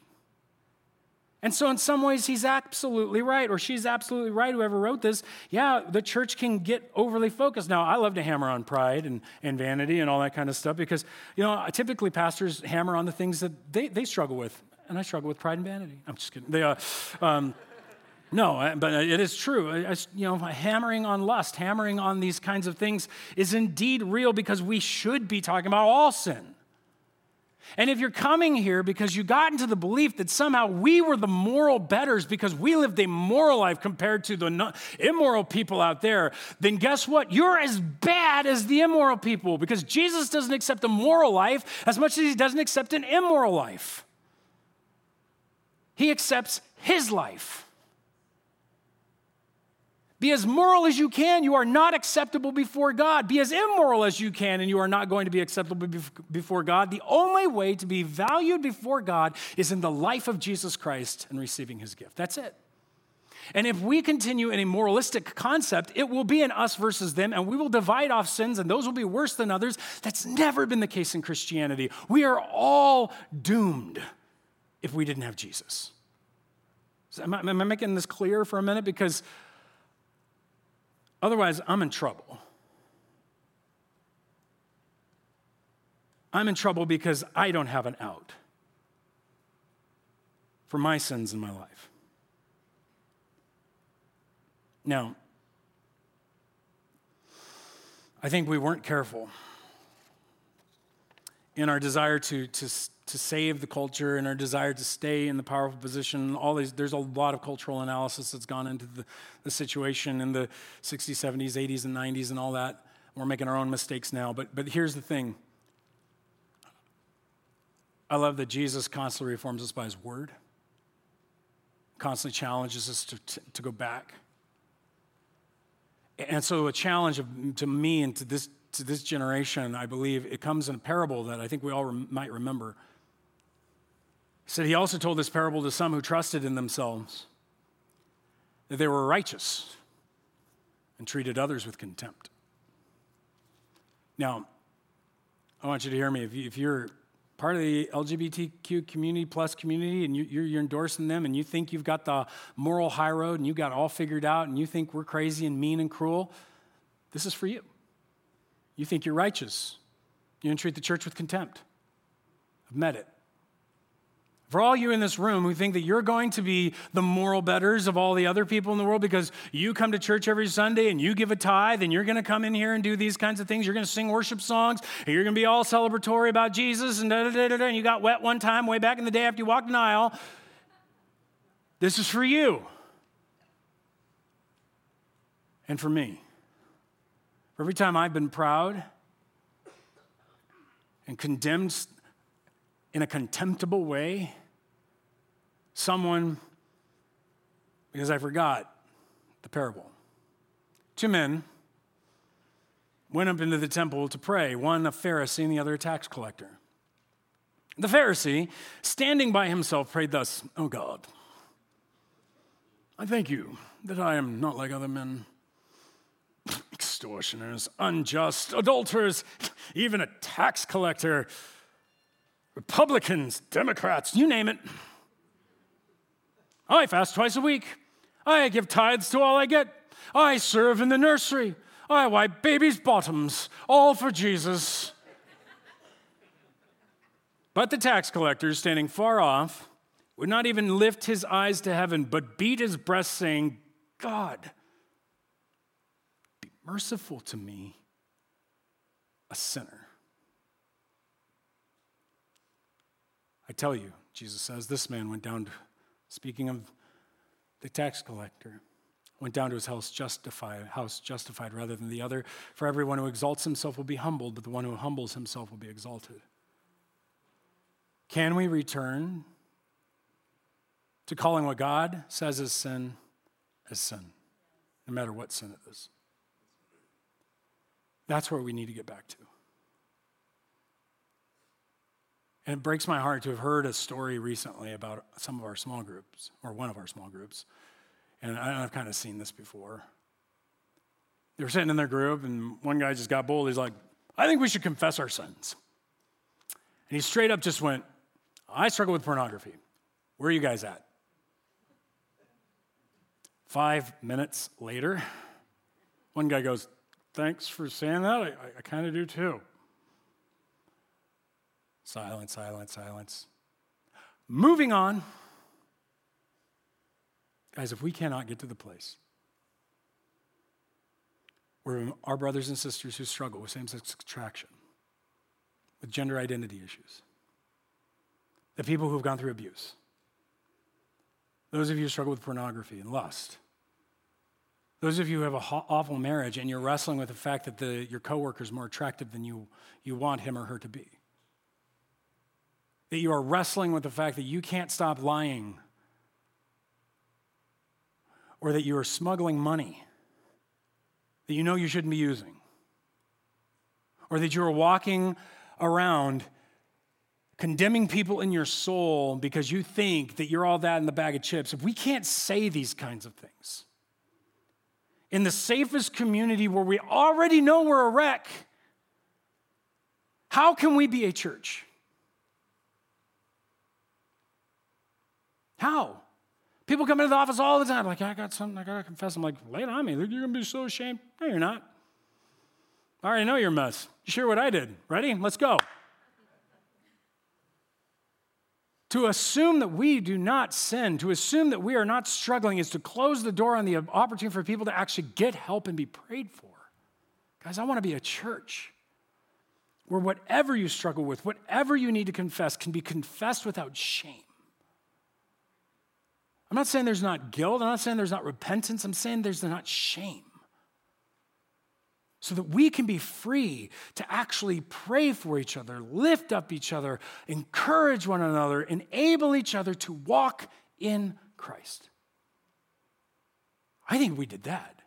[SPEAKER 1] And so, in some ways, he's absolutely right, or she's absolutely right, whoever wrote this. Yeah, the church can get overly focused. Now, I love to hammer on pride and, and vanity and all that kind of stuff because, you know, typically pastors hammer on the things that they, they struggle with. And I struggle with pride and vanity. I'm just kidding. They, uh, um, no, uh, but uh, it is true. Uh, you know, hammering on lust, hammering on these kinds of things is indeed real because we should be talking about all sin. And if you're coming here because you got into the belief that somehow we were the moral betters because we lived a moral life compared to the immoral people out there, then guess what? You're as bad as the immoral people because Jesus doesn't accept a moral life as much as he doesn't accept an immoral life. He accepts his life. Be as moral as you can, you are not acceptable before God. Be as immoral as you can, and you are not going to be acceptable before God. The only way to be valued before God is in the life of Jesus Christ and receiving his gift. That's it. And if we continue in a moralistic concept, it will be an us versus them, and we will divide off sins, and those will be worse than others. That's never been the case in Christianity. We are all doomed if we didn't have Jesus. Am I, am I making this clear for a minute? Because Otherwise, I'm in trouble. I'm in trouble because I don't have an out for my sins in my life. Now, I think we weren't careful in our desire to, to, to save the culture and our desire to stay in the powerful position. All these, there's a lot of cultural analysis that's gone into the, the situation in the 60s, 70s, 80s, and 90s, and all that. We're making our own mistakes now. But, but here's the thing I love that Jesus constantly reforms us by his word, constantly challenges us to, to, to go back. And so, a challenge of, to me and to this, to this generation, I believe, it comes in a parable that I think we all might remember. Said he also told this parable to some who trusted in themselves that they were righteous and treated others with contempt. Now, I want you to hear me. If, you, are part of the LGBTQ community plus community and you, are endorsing them and you think you've got the moral high road and you got all figured out and you think we're crazy and mean and cruel, this is for you. You think you're righteous. You don't treat the church with contempt. I've met it. For all you in this room who think that you're going to be the moral betters of all the other people in the world because you come to church every Sunday and you give a tithe and you're going to come in here and do these kinds of things, you're going to sing worship songs and you're going to be all celebratory about Jesus and da da da da, and you got wet one time way back in the day after you walked an aisle. This is for you and for me. For every time I've been proud and condemned in a contemptible way someone, because I forgot the parable. Two men went up into the temple to pray, one a Pharisee and the other a tax collector. The Pharisee, standing by himself, prayed thus Oh God, I thank you that I am not like other men extortioners, unjust, adulterers, even a tax collector, Republicans, Democrats, you name it. I fast twice a week. I give tithes to all I get. I serve in the nursery. I wipe babies' bottoms, all for Jesus. But the tax collector, standing far off, would not even lift his eyes to heaven, but beat his breast, saying, God, be merciful to me, a sinner. I tell you, Jesus says, this man went down, to, speaking of the tax collector, went down to his house justified, house justified rather than the other. For everyone who exalts himself will be humbled, but the one who humbles himself will be exalted. Can we return to calling what God says is sin as sin, no matter what sin it is? That's where we need to get back to. And it breaks my heart to have heard a story recently about some of our small groups, or one of our small groups. And I've kind of seen this before. They were sitting in their group, and one guy just got bold. He's like, I think we should confess our sins. And he straight up just went, I struggle with pornography. Where are you guys at? Five minutes later, one guy goes, Thanks for saying that. I, I kind of do too. Silence, silence, silence. Moving on. Guys, if we cannot get to the place where our brothers and sisters who struggle with same sex attraction, with gender identity issues, the people who've gone through abuse, those of you who struggle with pornography and lust, those of you who have an awful marriage and you're wrestling with the fact that the, your coworker is more attractive than you, you want him or her to be. That you are wrestling with the fact that you can't stop lying or that you are smuggling money that you know you shouldn't be using, or that you are walking around condemning people in your soul because you think that you're all that in the bag of chips, if we can't say these kinds of things in the safest community where we already know we're a wreck, how can we be a church? How? People come into the office all the time, like, I got something I got to confess. I'm like, lay it on me. You're going to be so ashamed. No, you're not. I already know you're a mess. You share what I did. Ready? Let's go. To assume that we do not sin, to assume that we are not struggling, is to close the door on the opportunity for people to actually get help and be prayed for. Guys, I want to be a church where whatever you struggle with, whatever you need to confess, can be confessed without shame. I'm not saying there's not guilt, I'm not saying there's not repentance, I'm saying there's not shame so that we can be free to actually pray for each other, lift up each other, encourage one another, enable each other to walk in Christ. I think we did that.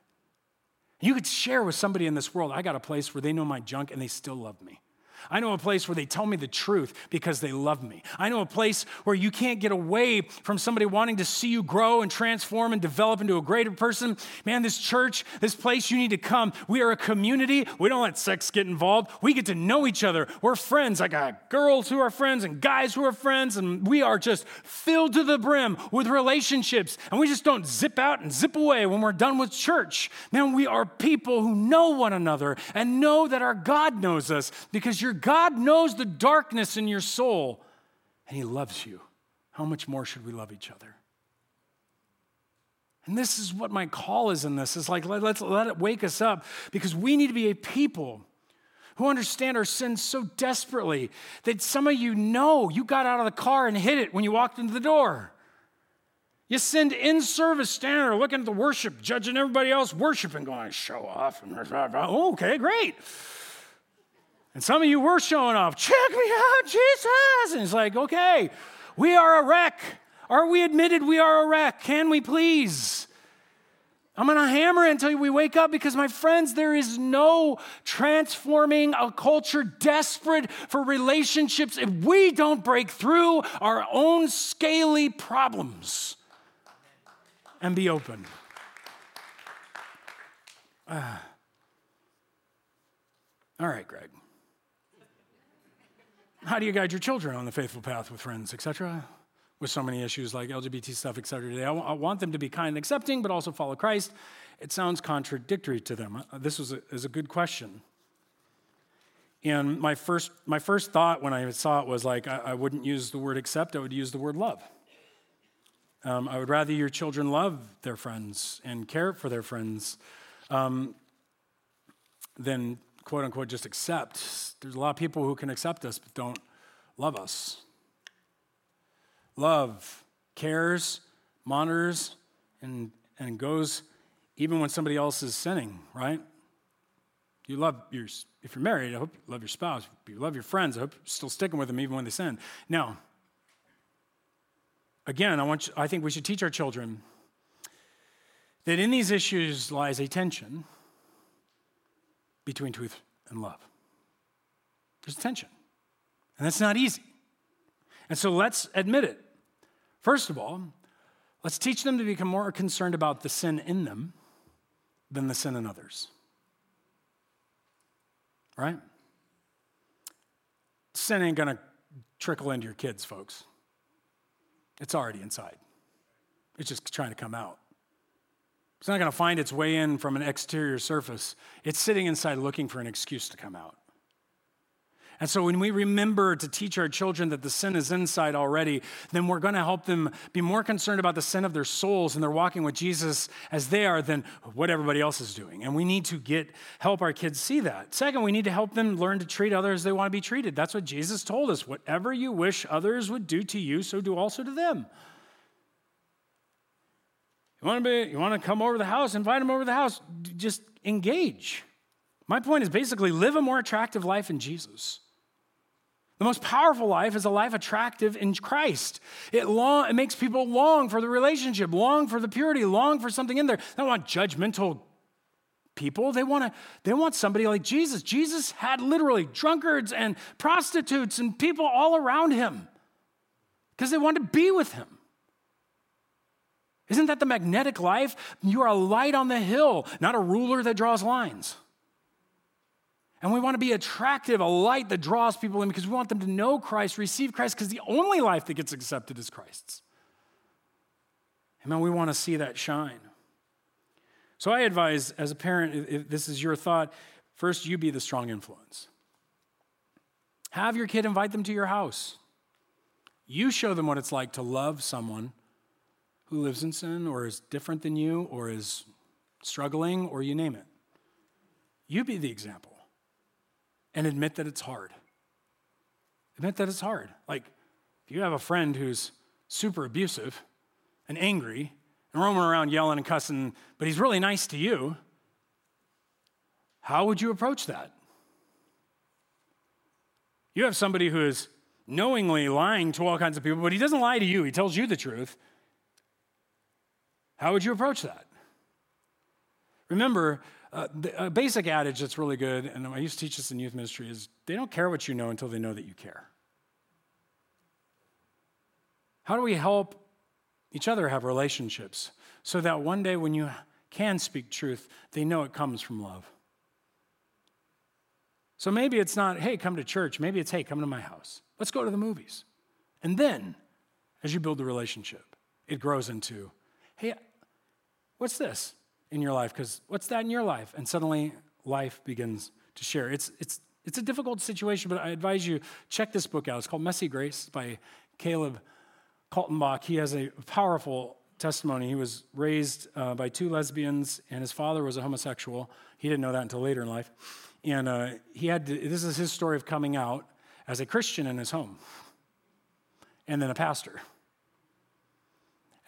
[SPEAKER 1] You could share with somebody in this world, I got a place where they know my junk and they still love me. I know a place where they tell me the truth because they love me. I know a place where you can't get away from somebody wanting to see you grow and transform and develop into a greater person. Man, this church, this place, you need to come. We are a community. We don't let sex get involved. We get to know each other. We're friends. I got girls who are friends and guys who are friends, and we are just filled to the brim with relationships. And we just don't zip out and zip away when we're done with church. Man, we are people who know one another and know that our God knows us because you're God knows the darkness in your soul and He loves you. How much more should we love each other? And this is what my call is in this. It's like, let, let's let it wake us up because we need to be a people who understand our sins so desperately that some of you know you got out of the car and hit it when you walked into the door. You sinned in service, standing there looking at the worship, judging everybody else worshiping, going, show off. And, [LAUGHS] okay, great. And some of you were showing off, check me out, Jesus. And it's like, okay, we are a wreck. Are we admitted we are a wreck? Can we please? I'm going to hammer it until we wake up because, my friends, there is no transforming a culture desperate for relationships if we don't break through our own scaly problems and be open. Uh, All right, Greg. How do you guide your children on the faithful path with friends, etc.? With so many issues like LGBT stuff, etc. Today, I, w- I want them to be kind and accepting, but also follow Christ. It sounds contradictory to them. Uh, this was a, is a good question. And my first, my first thought when I saw it was like, I, I wouldn't use the word accept, I would use the word love. Um, I would rather your children love their friends and care for their friends um, than quote unquote just accept. There's a lot of people who can accept us but don't love us. Love cares, monitors, and, and goes even when somebody else is sinning, right? You love your, if you're married, I hope you love your spouse. If you love your friends, I hope you're still sticking with them even when they sin. Now, again, I, want you, I think we should teach our children that in these issues lies a tension between truth and love. There's tension, and that's not easy. And so let's admit it. First of all, let's teach them to become more concerned about the sin in them than the sin in others. Right? Sin ain't gonna trickle into your kids, folks. It's already inside. It's just trying to come out. It's not going to find its way in from an exterior surface. It's sitting inside looking for an excuse to come out. And so when we remember to teach our children that the sin is inside already, then we're going to help them be more concerned about the sin of their souls and they're walking with Jesus as they are than what everybody else is doing. And we need to get help our kids see that. Second, we need to help them learn to treat others as they want to be treated. That's what Jesus told us. Whatever you wish others would do to you, so do also to them. You want to be, you want to come over the house, invite them over the house, just engage. My point is basically live a more attractive life in Jesus. The most powerful life is a life attractive in Christ. It, long, it makes people long for the relationship, long for the purity, long for something in there. They don't want judgmental people. They want, to, they want somebody like Jesus. Jesus had literally drunkards and prostitutes and people all around him because they wanted to be with him. Isn't that the magnetic life? You are a light on the hill, not a ruler that draws lines. And we want to be attractive, a light that draws people in because we want them to know Christ, receive Christ, because the only life that gets accepted is Christ's. Amen. We want to see that shine. So I advise, as a parent, if this is your thought, first you be the strong influence. Have your kid invite them to your house. You show them what it's like to love someone who lives in sin or is different than you or is struggling or you name it. You be the example and admit that it's hard. Admit that it's hard. Like, if you have a friend who's super abusive and angry and roaming around yelling and cussing, but he's really nice to you, how would you approach that? You have somebody who is knowingly lying to all kinds of people, but he doesn't lie to you, he tells you the truth. How would you approach that? Remember, uh, the, a basic adage that's really good, and I used to teach this in youth ministry, is they don't care what you know until they know that you care. How do we help each other have relationships so that one day when you can speak truth, they know it comes from love? So maybe it's not, hey, come to church. Maybe it's, hey, come to my house. Let's go to the movies. And then, as you build the relationship, it grows into, hey, What's this in your life? Because what's that in your life? And suddenly life begins to share. It's, it's, it's a difficult situation, but I advise you check this book out. It's called Messy Grace by Caleb Kaltenbach. He has a powerful testimony. He was raised uh, by two lesbians, and his father was a homosexual. He didn't know that until later in life. And uh, he had to, this is his story of coming out as a Christian in his home, and then a pastor,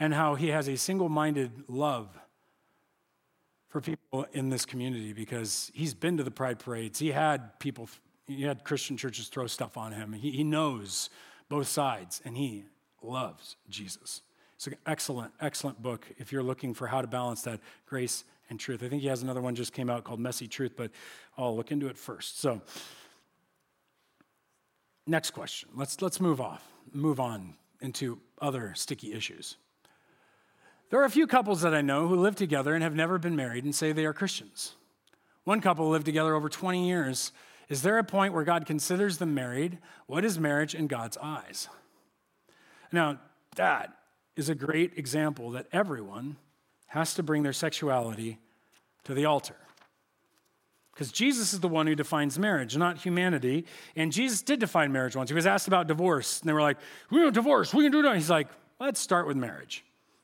[SPEAKER 1] and how he has a single minded love for people in this community because he's been to the pride parades. He had people, he had Christian churches throw stuff on him. He, he knows both sides and he loves Jesus. It's an excellent, excellent book if you're looking for how to balance that grace and truth. I think he has another one just came out called Messy Truth, but I'll look into it first. So, next question. Let's, let's move off, move on into other sticky issues. There are a few couples that I know who live together and have never been married and say they are Christians. One couple lived together over 20 years Is there a point where God considers them married? What is marriage in God's eyes? Now, that is a great example that everyone has to bring their sexuality to the altar. Because Jesus is the one who defines marriage, not humanity. And Jesus did define marriage once. He was asked about divorce, and they were like, We don't divorce, we can do that. He's like, Let's start with marriage.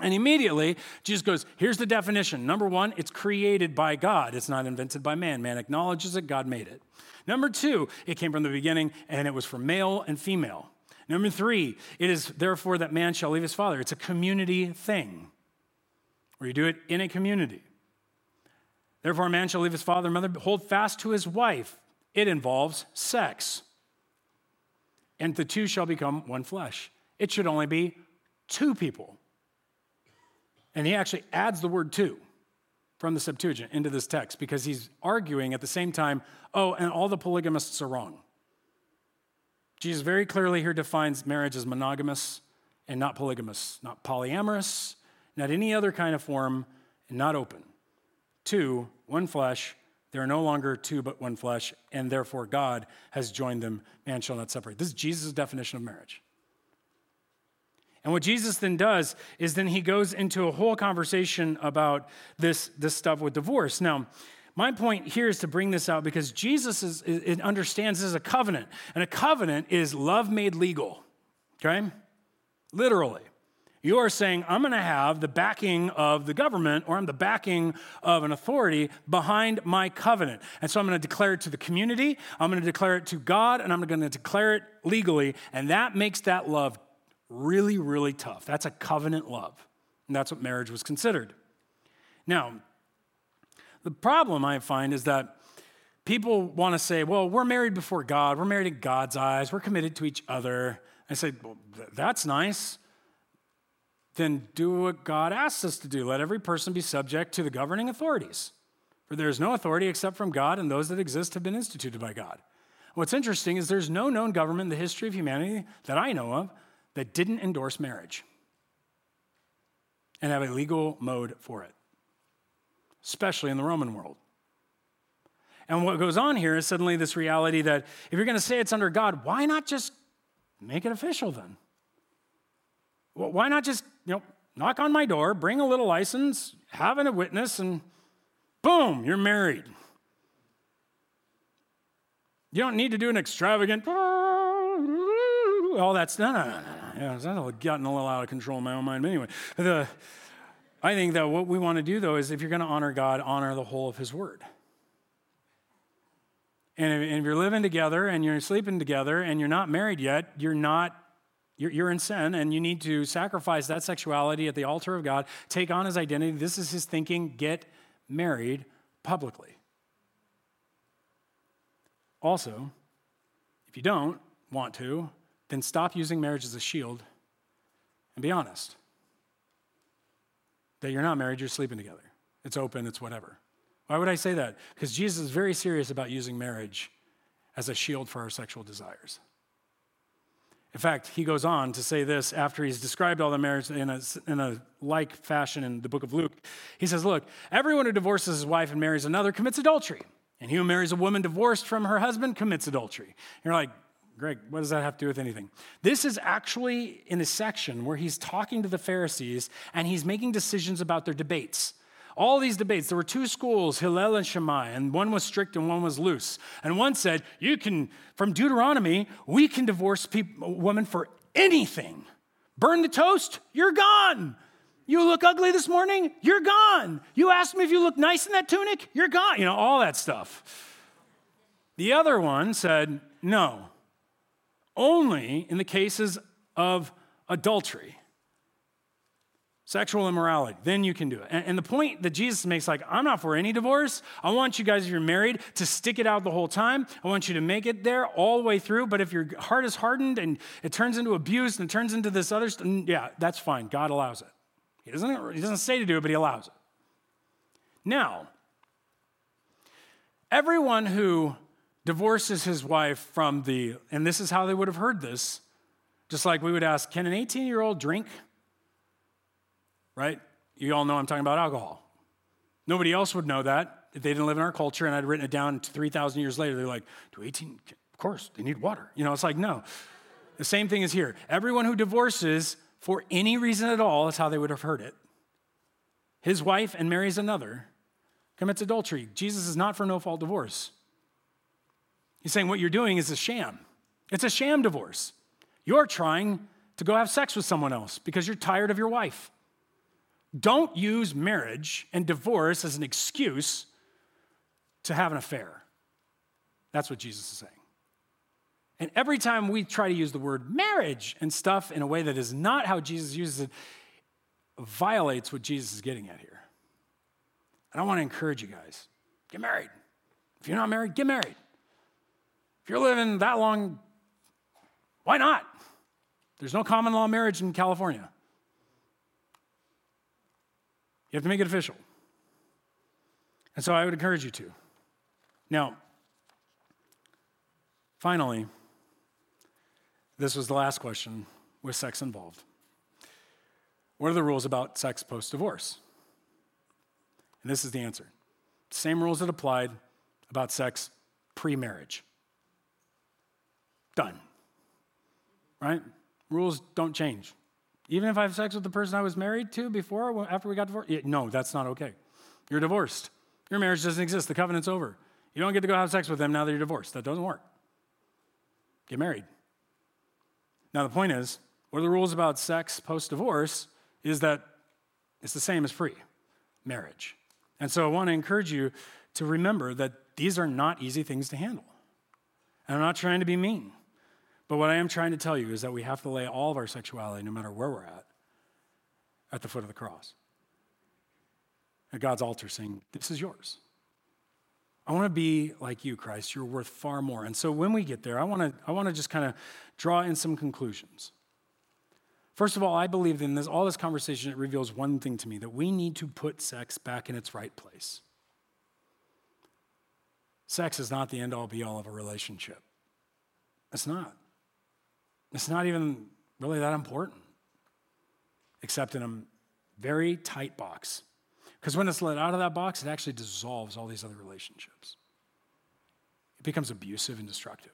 [SPEAKER 1] And immediately, Jesus goes, Here's the definition. Number one, it's created by God, it's not invented by man. Man acknowledges it, God made it. Number two, it came from the beginning and it was for male and female. Number three, it is therefore that man shall leave his father. It's a community thing where you do it in a community. Therefore, a man shall leave his father and mother, hold fast to his wife. It involves sex. And the two shall become one flesh. It should only be two people. And he actually adds the word two from the Septuagint into this text because he's arguing at the same time, oh, and all the polygamists are wrong. Jesus very clearly here defines marriage as monogamous and not polygamous, not polyamorous, not any other kind of form, and not open. Two, one flesh, they are no longer two but one flesh, and therefore God has joined them, man shall not separate. This is Jesus' definition of marriage. And what Jesus then does is then he goes into a whole conversation about this, this stuff with divorce. Now, my point here is to bring this out because Jesus is, it understands this as a covenant, and a covenant is love made legal, okay? Literally. You are saying, I'm going to have the backing of the government or I'm the backing of an authority behind my covenant. And so I'm going to declare it to the community, I'm going to declare it to God, and I'm going to declare it legally. And that makes that love really, really tough. That's a covenant love. And that's what marriage was considered. Now, the problem I find is that people want to say, well, we're married before God, we're married in God's eyes, we're committed to each other. I say, well, that's nice then do what God asks us to do. Let every person be subject to the governing authorities. For there is no authority except from God, and those that exist have been instituted by God. What's interesting is there's no known government in the history of humanity that I know of that didn't endorse marriage and have a legal mode for it, especially in the Roman world. And what goes on here is suddenly this reality that if you're going to say it's under God, why not just make it official then? Why not just, you know, knock on my door, bring a little license, have a witness, and boom, you're married. You don't need to do an extravagant, all that's, no, no, no, no. Yeah, that's gotten a little out of control in my own mind. But anyway, the, I think that what we want to do, though, is if you're going to honor God, honor the whole of His Word. And if, you're living together and you're sleeping together and you're not married yet, you're not you're, you're in sin, and you need to sacrifice that sexuality at the altar of God, take on his identity. This is his thinking get married publicly. Also, if you don't want to, then stop using marriage as a shield and be honest that you're not married, you're sleeping together. It's open, it's whatever. Why would I say that? Because Jesus is very serious about using marriage as a shield for our sexual desires. In fact, he goes on to say this after he's described all the marriage in a, in a like fashion in the book of Luke. He says, Look, everyone who divorces his wife and marries another commits adultery. And he who marries a woman divorced from her husband commits adultery. You're like, Greg, what does that have to do with anything? This is actually in a section where he's talking to the Pharisees and he's making decisions about their debates all these debates. There were two schools, Hillel and Shammai, and one was strict and one was loose. And one said, You can, from Deuteronomy, we can divorce people, women for anything. Burn the toast, you're gone. You look ugly this morning, you're gone. You asked me if you look nice in that tunic, you're gone. You know, all that stuff. The other one said, No, only in the cases of adultery sexual immorality. Then you can do it. And, and, the point that Jesus makes, like, I'm not for any divorce. I want you guys, if you're married, to stick it out the whole time. I want you to make it there all the way through. But if your heart is hardened and it turns into abuse and it turns into this other stuff, mm, yeah, that's fine. God allows it. He doesn't, he doesn't say to do it, but he allows it. Now, everyone who divorces his wife from the, and this is how they would have heard this, just like we would ask, can an 18 year old drink? Right? You all know I'm talking about alcohol. Nobody else would know that if they didn't live in our culture, and I'd written it down 3,000 years later. They're like, do 18, of course, they need water. You know, it's like, no. The same thing is here. Everyone who divorces for any reason at all, is how they would have heard it. His wife and marries another, commits adultery. Jesus is not for no fault divorce. He's saying what you're doing is a sham. It's a sham divorce. You're trying to go have sex with someone else because you're tired of your wife. Don't use marriage and divorce as an excuse to have an affair. That's what Jesus is saying. And every time we try to use the word marriage and stuff in a way that is not how Jesus uses it, violates what Jesus is getting at here. And I want to encourage you guys get married. If you're not married, get married. If you're living that long, why not? There's no common law marriage in California. You have to make it official. And so I would encourage you to. Now, finally, this was the last question with sex involved. What are the rules about sex post divorce? And this is the answer same rules that applied about sex pre marriage. Done. Right? Rules don't change. Even if I have sex with the person I was married to before, after we got divorced, no, that's not okay. You're divorced. Your marriage doesn't exist. The covenant's over. You don't get to go have sex with them now that you're divorced. That doesn't work. Get married. Now, the point is, what are the rules about sex post divorce? Is that it's the same as pre marriage. And so I want to encourage you to remember that these are not easy things to handle. And I'm not trying to be mean. But what I am trying to tell you is that we have to lay all of our sexuality, no matter where we're at, at the foot of the cross. At God's altar, saying, This is yours. I want to be like you, Christ. You're worth far more. And so when we get there, I want to, I want to just kind of draw in some conclusions. First of all, I believe that in this, all this conversation, it reveals one thing to me that we need to put sex back in its right place. Sex is not the end all be all of a relationship. It's not. It's not even really that important, except in a very tight box because when it's let out of that box, it actually dissolves all these other relationships. It becomes abusive and destructive.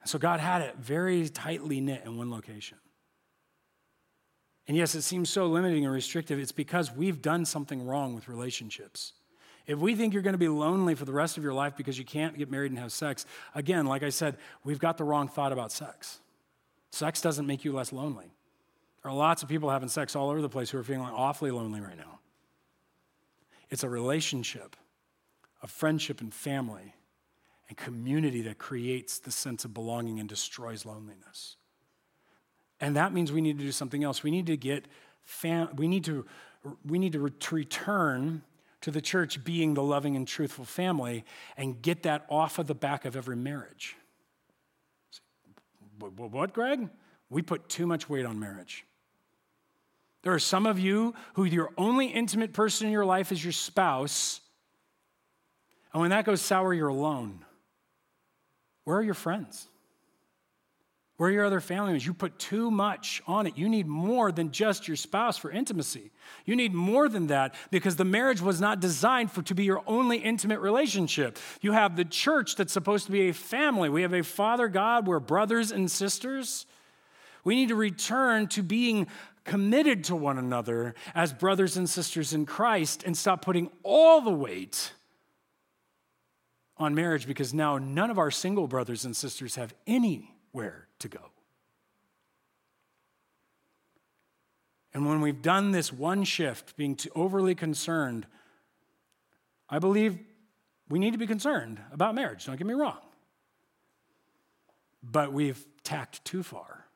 [SPEAKER 1] And so God had it very tightly knit in one location. And yes, it seems so limiting and restrictive. It's because we've done something wrong with relationships. If we think you're going to be lonely for the rest of your life because you can't get married and have sex, again, like I said, we've got the wrong thought about sex. Sex doesn't make you less lonely. There are lots of people having sex all over the place who are feeling awfully lonely right now. It's a relationship of friendship and family and community that creates the sense of belonging and destroys loneliness. And that means we need to do something else. We need to get fam- we need to we need to, re- to return to the church being the loving and truthful family and get that off of the back of every marriage. What, Greg? We put too much weight on marriage. There are some of you who your only intimate person in your life is your spouse. And when that goes sour, you're alone. Where are your friends? Where are your other family members? You put too much on it. You need more than just your spouse for intimacy. You need more than that because the marriage was not designed for to be your only intimate relationship. You have the church that's supposed to be a family. We have a Father God, we're brothers and sisters. We need to return to being committed to one another as brothers and sisters in Christ and stop putting all the weight on marriage because now none of our single brothers and sisters have anywhere to go. And when we've done this one shift, being overly concerned, I believe we need to be concerned about marriage, don't get me wrong. But we've tacked too far.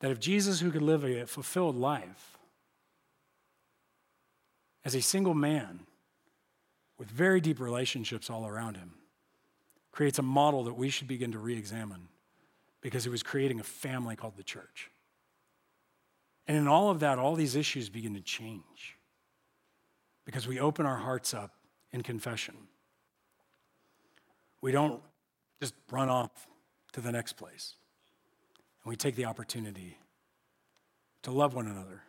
[SPEAKER 1] That if Jesus, who could live a fulfilled life as a single man with very deep relationships all around him, creates a model that we should begin to re examine because he was creating a family called the church. And in all of that, all these issues begin to change because we open our hearts up in confession. We don't just run off to the next place. And we take the opportunity to love one another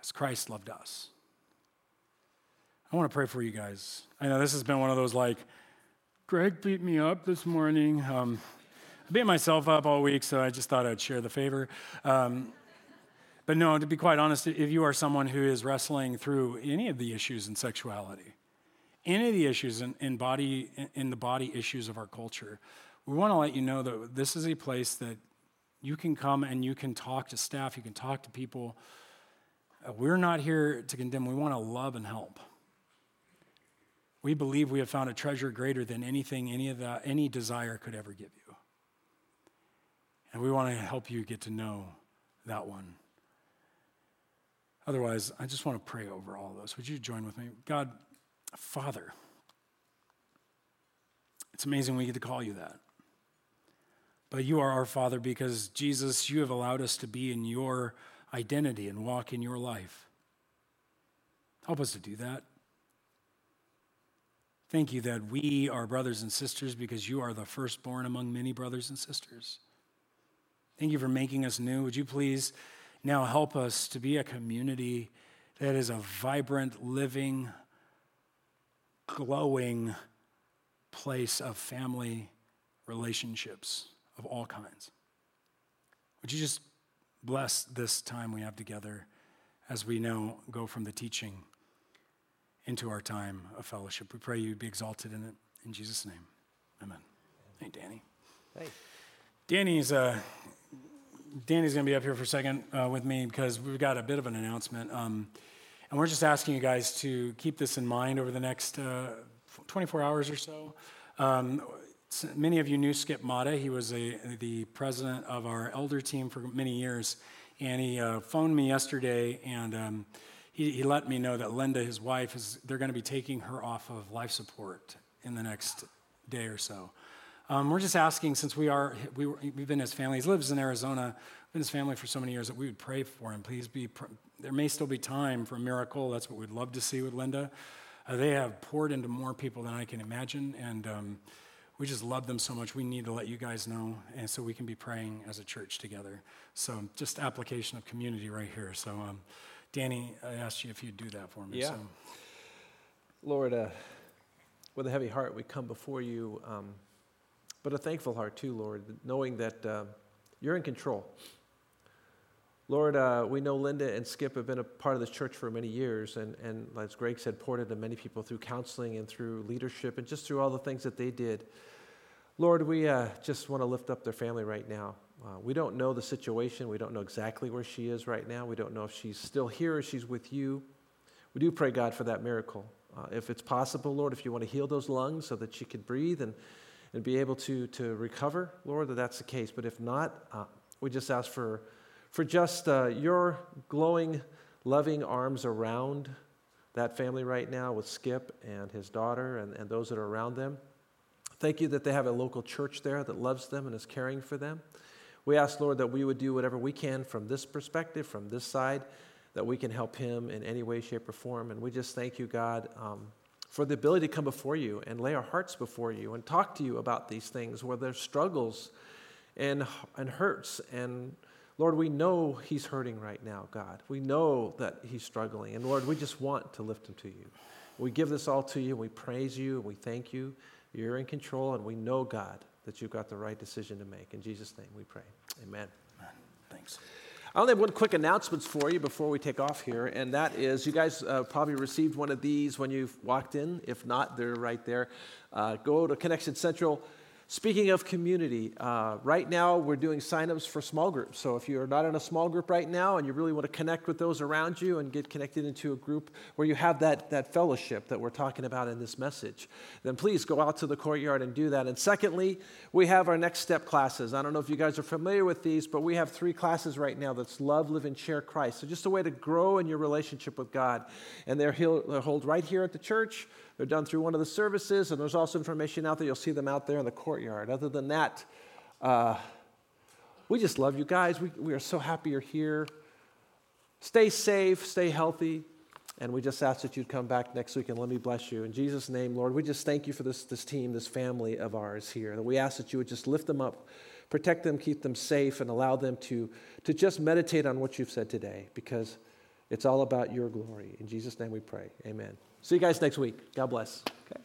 [SPEAKER 1] as Christ loved us. I want to pray for you guys. I know this has been one of those like, Greg beat me up this morning. Um, I beat myself up all week, so I just thought I'd share the favor. Um, but no, to be quite honest, if you are someone who is wrestling through any of the issues in sexuality, any of the issues in, in body in the body issues of our culture, we want to let you know that this is a place that you can come and you can talk to staff, you can talk to people. Uh, we're not here to condemn, we want to love and help. We believe we have found a treasure greater than anything any of that any desire could ever give you. And we want to help you get to know that one. Otherwise, I just want to pray over all those. Would you join with me? God, Father, it's amazing we get to call you that. But you are our Father because, Jesus, you have allowed us to be in your identity and walk in your life. Help us to do that. Thank you that we are brothers and sisters because you are the firstborn among many brothers and sisters. Thank you for making us new. Would you please now help us to be a community that is a vibrant, living, glowing place of family relationships of all kinds? Would you just bless this time we have together as we now go from the teaching into our time of fellowship? We pray you be exalted in it. In Jesus' name, amen. Hey, Danny.
[SPEAKER 2] Hey.
[SPEAKER 1] Danny's uh, Danny's going to be up here for a second uh, with me because we've got a bit of an announcement. Um, and we're just asking you guys to keep this in mind over the next uh, 24 hours or so. Um, many of you knew Skip Mata. He was a, the president of our elder team for many years. And he uh, phoned me yesterday and um, he, he, let me know that Linda, his wife, is they're going to be taking her off of life support in the next day or so. Um, we're just asking, since we are, we, we've been his family, he lives in Arizona, been his family for so many years, that we would pray for him. Please be, there may still be time for a miracle. That's what we'd love to see with Linda. Uh, they have poured into more people than I can imagine, and um, we just love them so much. We need to let you guys know, and so we can be praying as a church together. So, just application of community right here. So, um, Danny, I asked you if you'd do that for me.
[SPEAKER 2] Yeah.
[SPEAKER 1] So.
[SPEAKER 2] Lord, uh, with a heavy heart, we come before you. Um, but a thankful heart too, Lord, knowing that uh, you're in control. Lord, uh, we know Linda and Skip have been a part of this church for many years, and, and as Greg said, poured into many people through counseling and through leadership and just through all the things that they did. Lord, we uh, just want to lift up their family right now. Uh, we don't know the situation. We don't know exactly where she is right now. We don't know if she's still here or she's with you. We do pray, God, for that miracle. Uh, if it's possible, Lord, if you want to heal those lungs so that she can breathe and and be able to, to recover, Lord, that that's the case. But if not, uh, we just ask for, for just uh, your glowing, loving arms around that family right now with Skip and his daughter and, and those that are around them. Thank you that they have a local church there that loves them and is caring for them. We ask, Lord, that we would do whatever we can from this perspective, from this side, that we can help him in any way, shape, or form. And we just thank you, God, um, for the ability to come before you and lay our hearts before you and talk to you about these things where there's struggles and, and hurts. And Lord, we know he's hurting right now, God. We know that he's struggling. And Lord, we just want to lift him to you. We give this all to you. We praise you. We thank you. You're in control. And we know, God, that you've got the right decision to make. In Jesus' name we pray. Amen.
[SPEAKER 1] Amen. Thanks.
[SPEAKER 2] I only have one quick announcement for you before we take off here, and that is you guys uh, probably received one of these when you walked in. If not, they're right there. Uh, go to Connection Central Speaking of community, uh, right now we're doing signups for small groups. So if you're not in a small group right now and you really want to connect with those around you and get connected into a group where you have that, that fellowship that we're talking about in this message, then please go out to the courtyard and do that. And secondly, we have our next step classes. I don't know if you guys are familiar with these, but we have three classes right now that's Love, Live, and Share Christ. So just a way to grow in your relationship with God. And they're, they're held right here at the church. They're done through one of the services, and there's also information out there. You'll see them out there in the courtyard. Other than that, uh, we just love you guys. We, we are so happy you're here. stay safe, stay healthy. And we just ask that you'd come back next week and let me bless you. In Jesus' name, Lord, we just thank you for this, this team, this family of ours here. And we ask that you would just lift them up, protect them, keep them safe, and allow them to, to just meditate on what you've said today because it's all about your glory. In Jesus' name we pray. Amen. See you guys next week. God bless. Okay.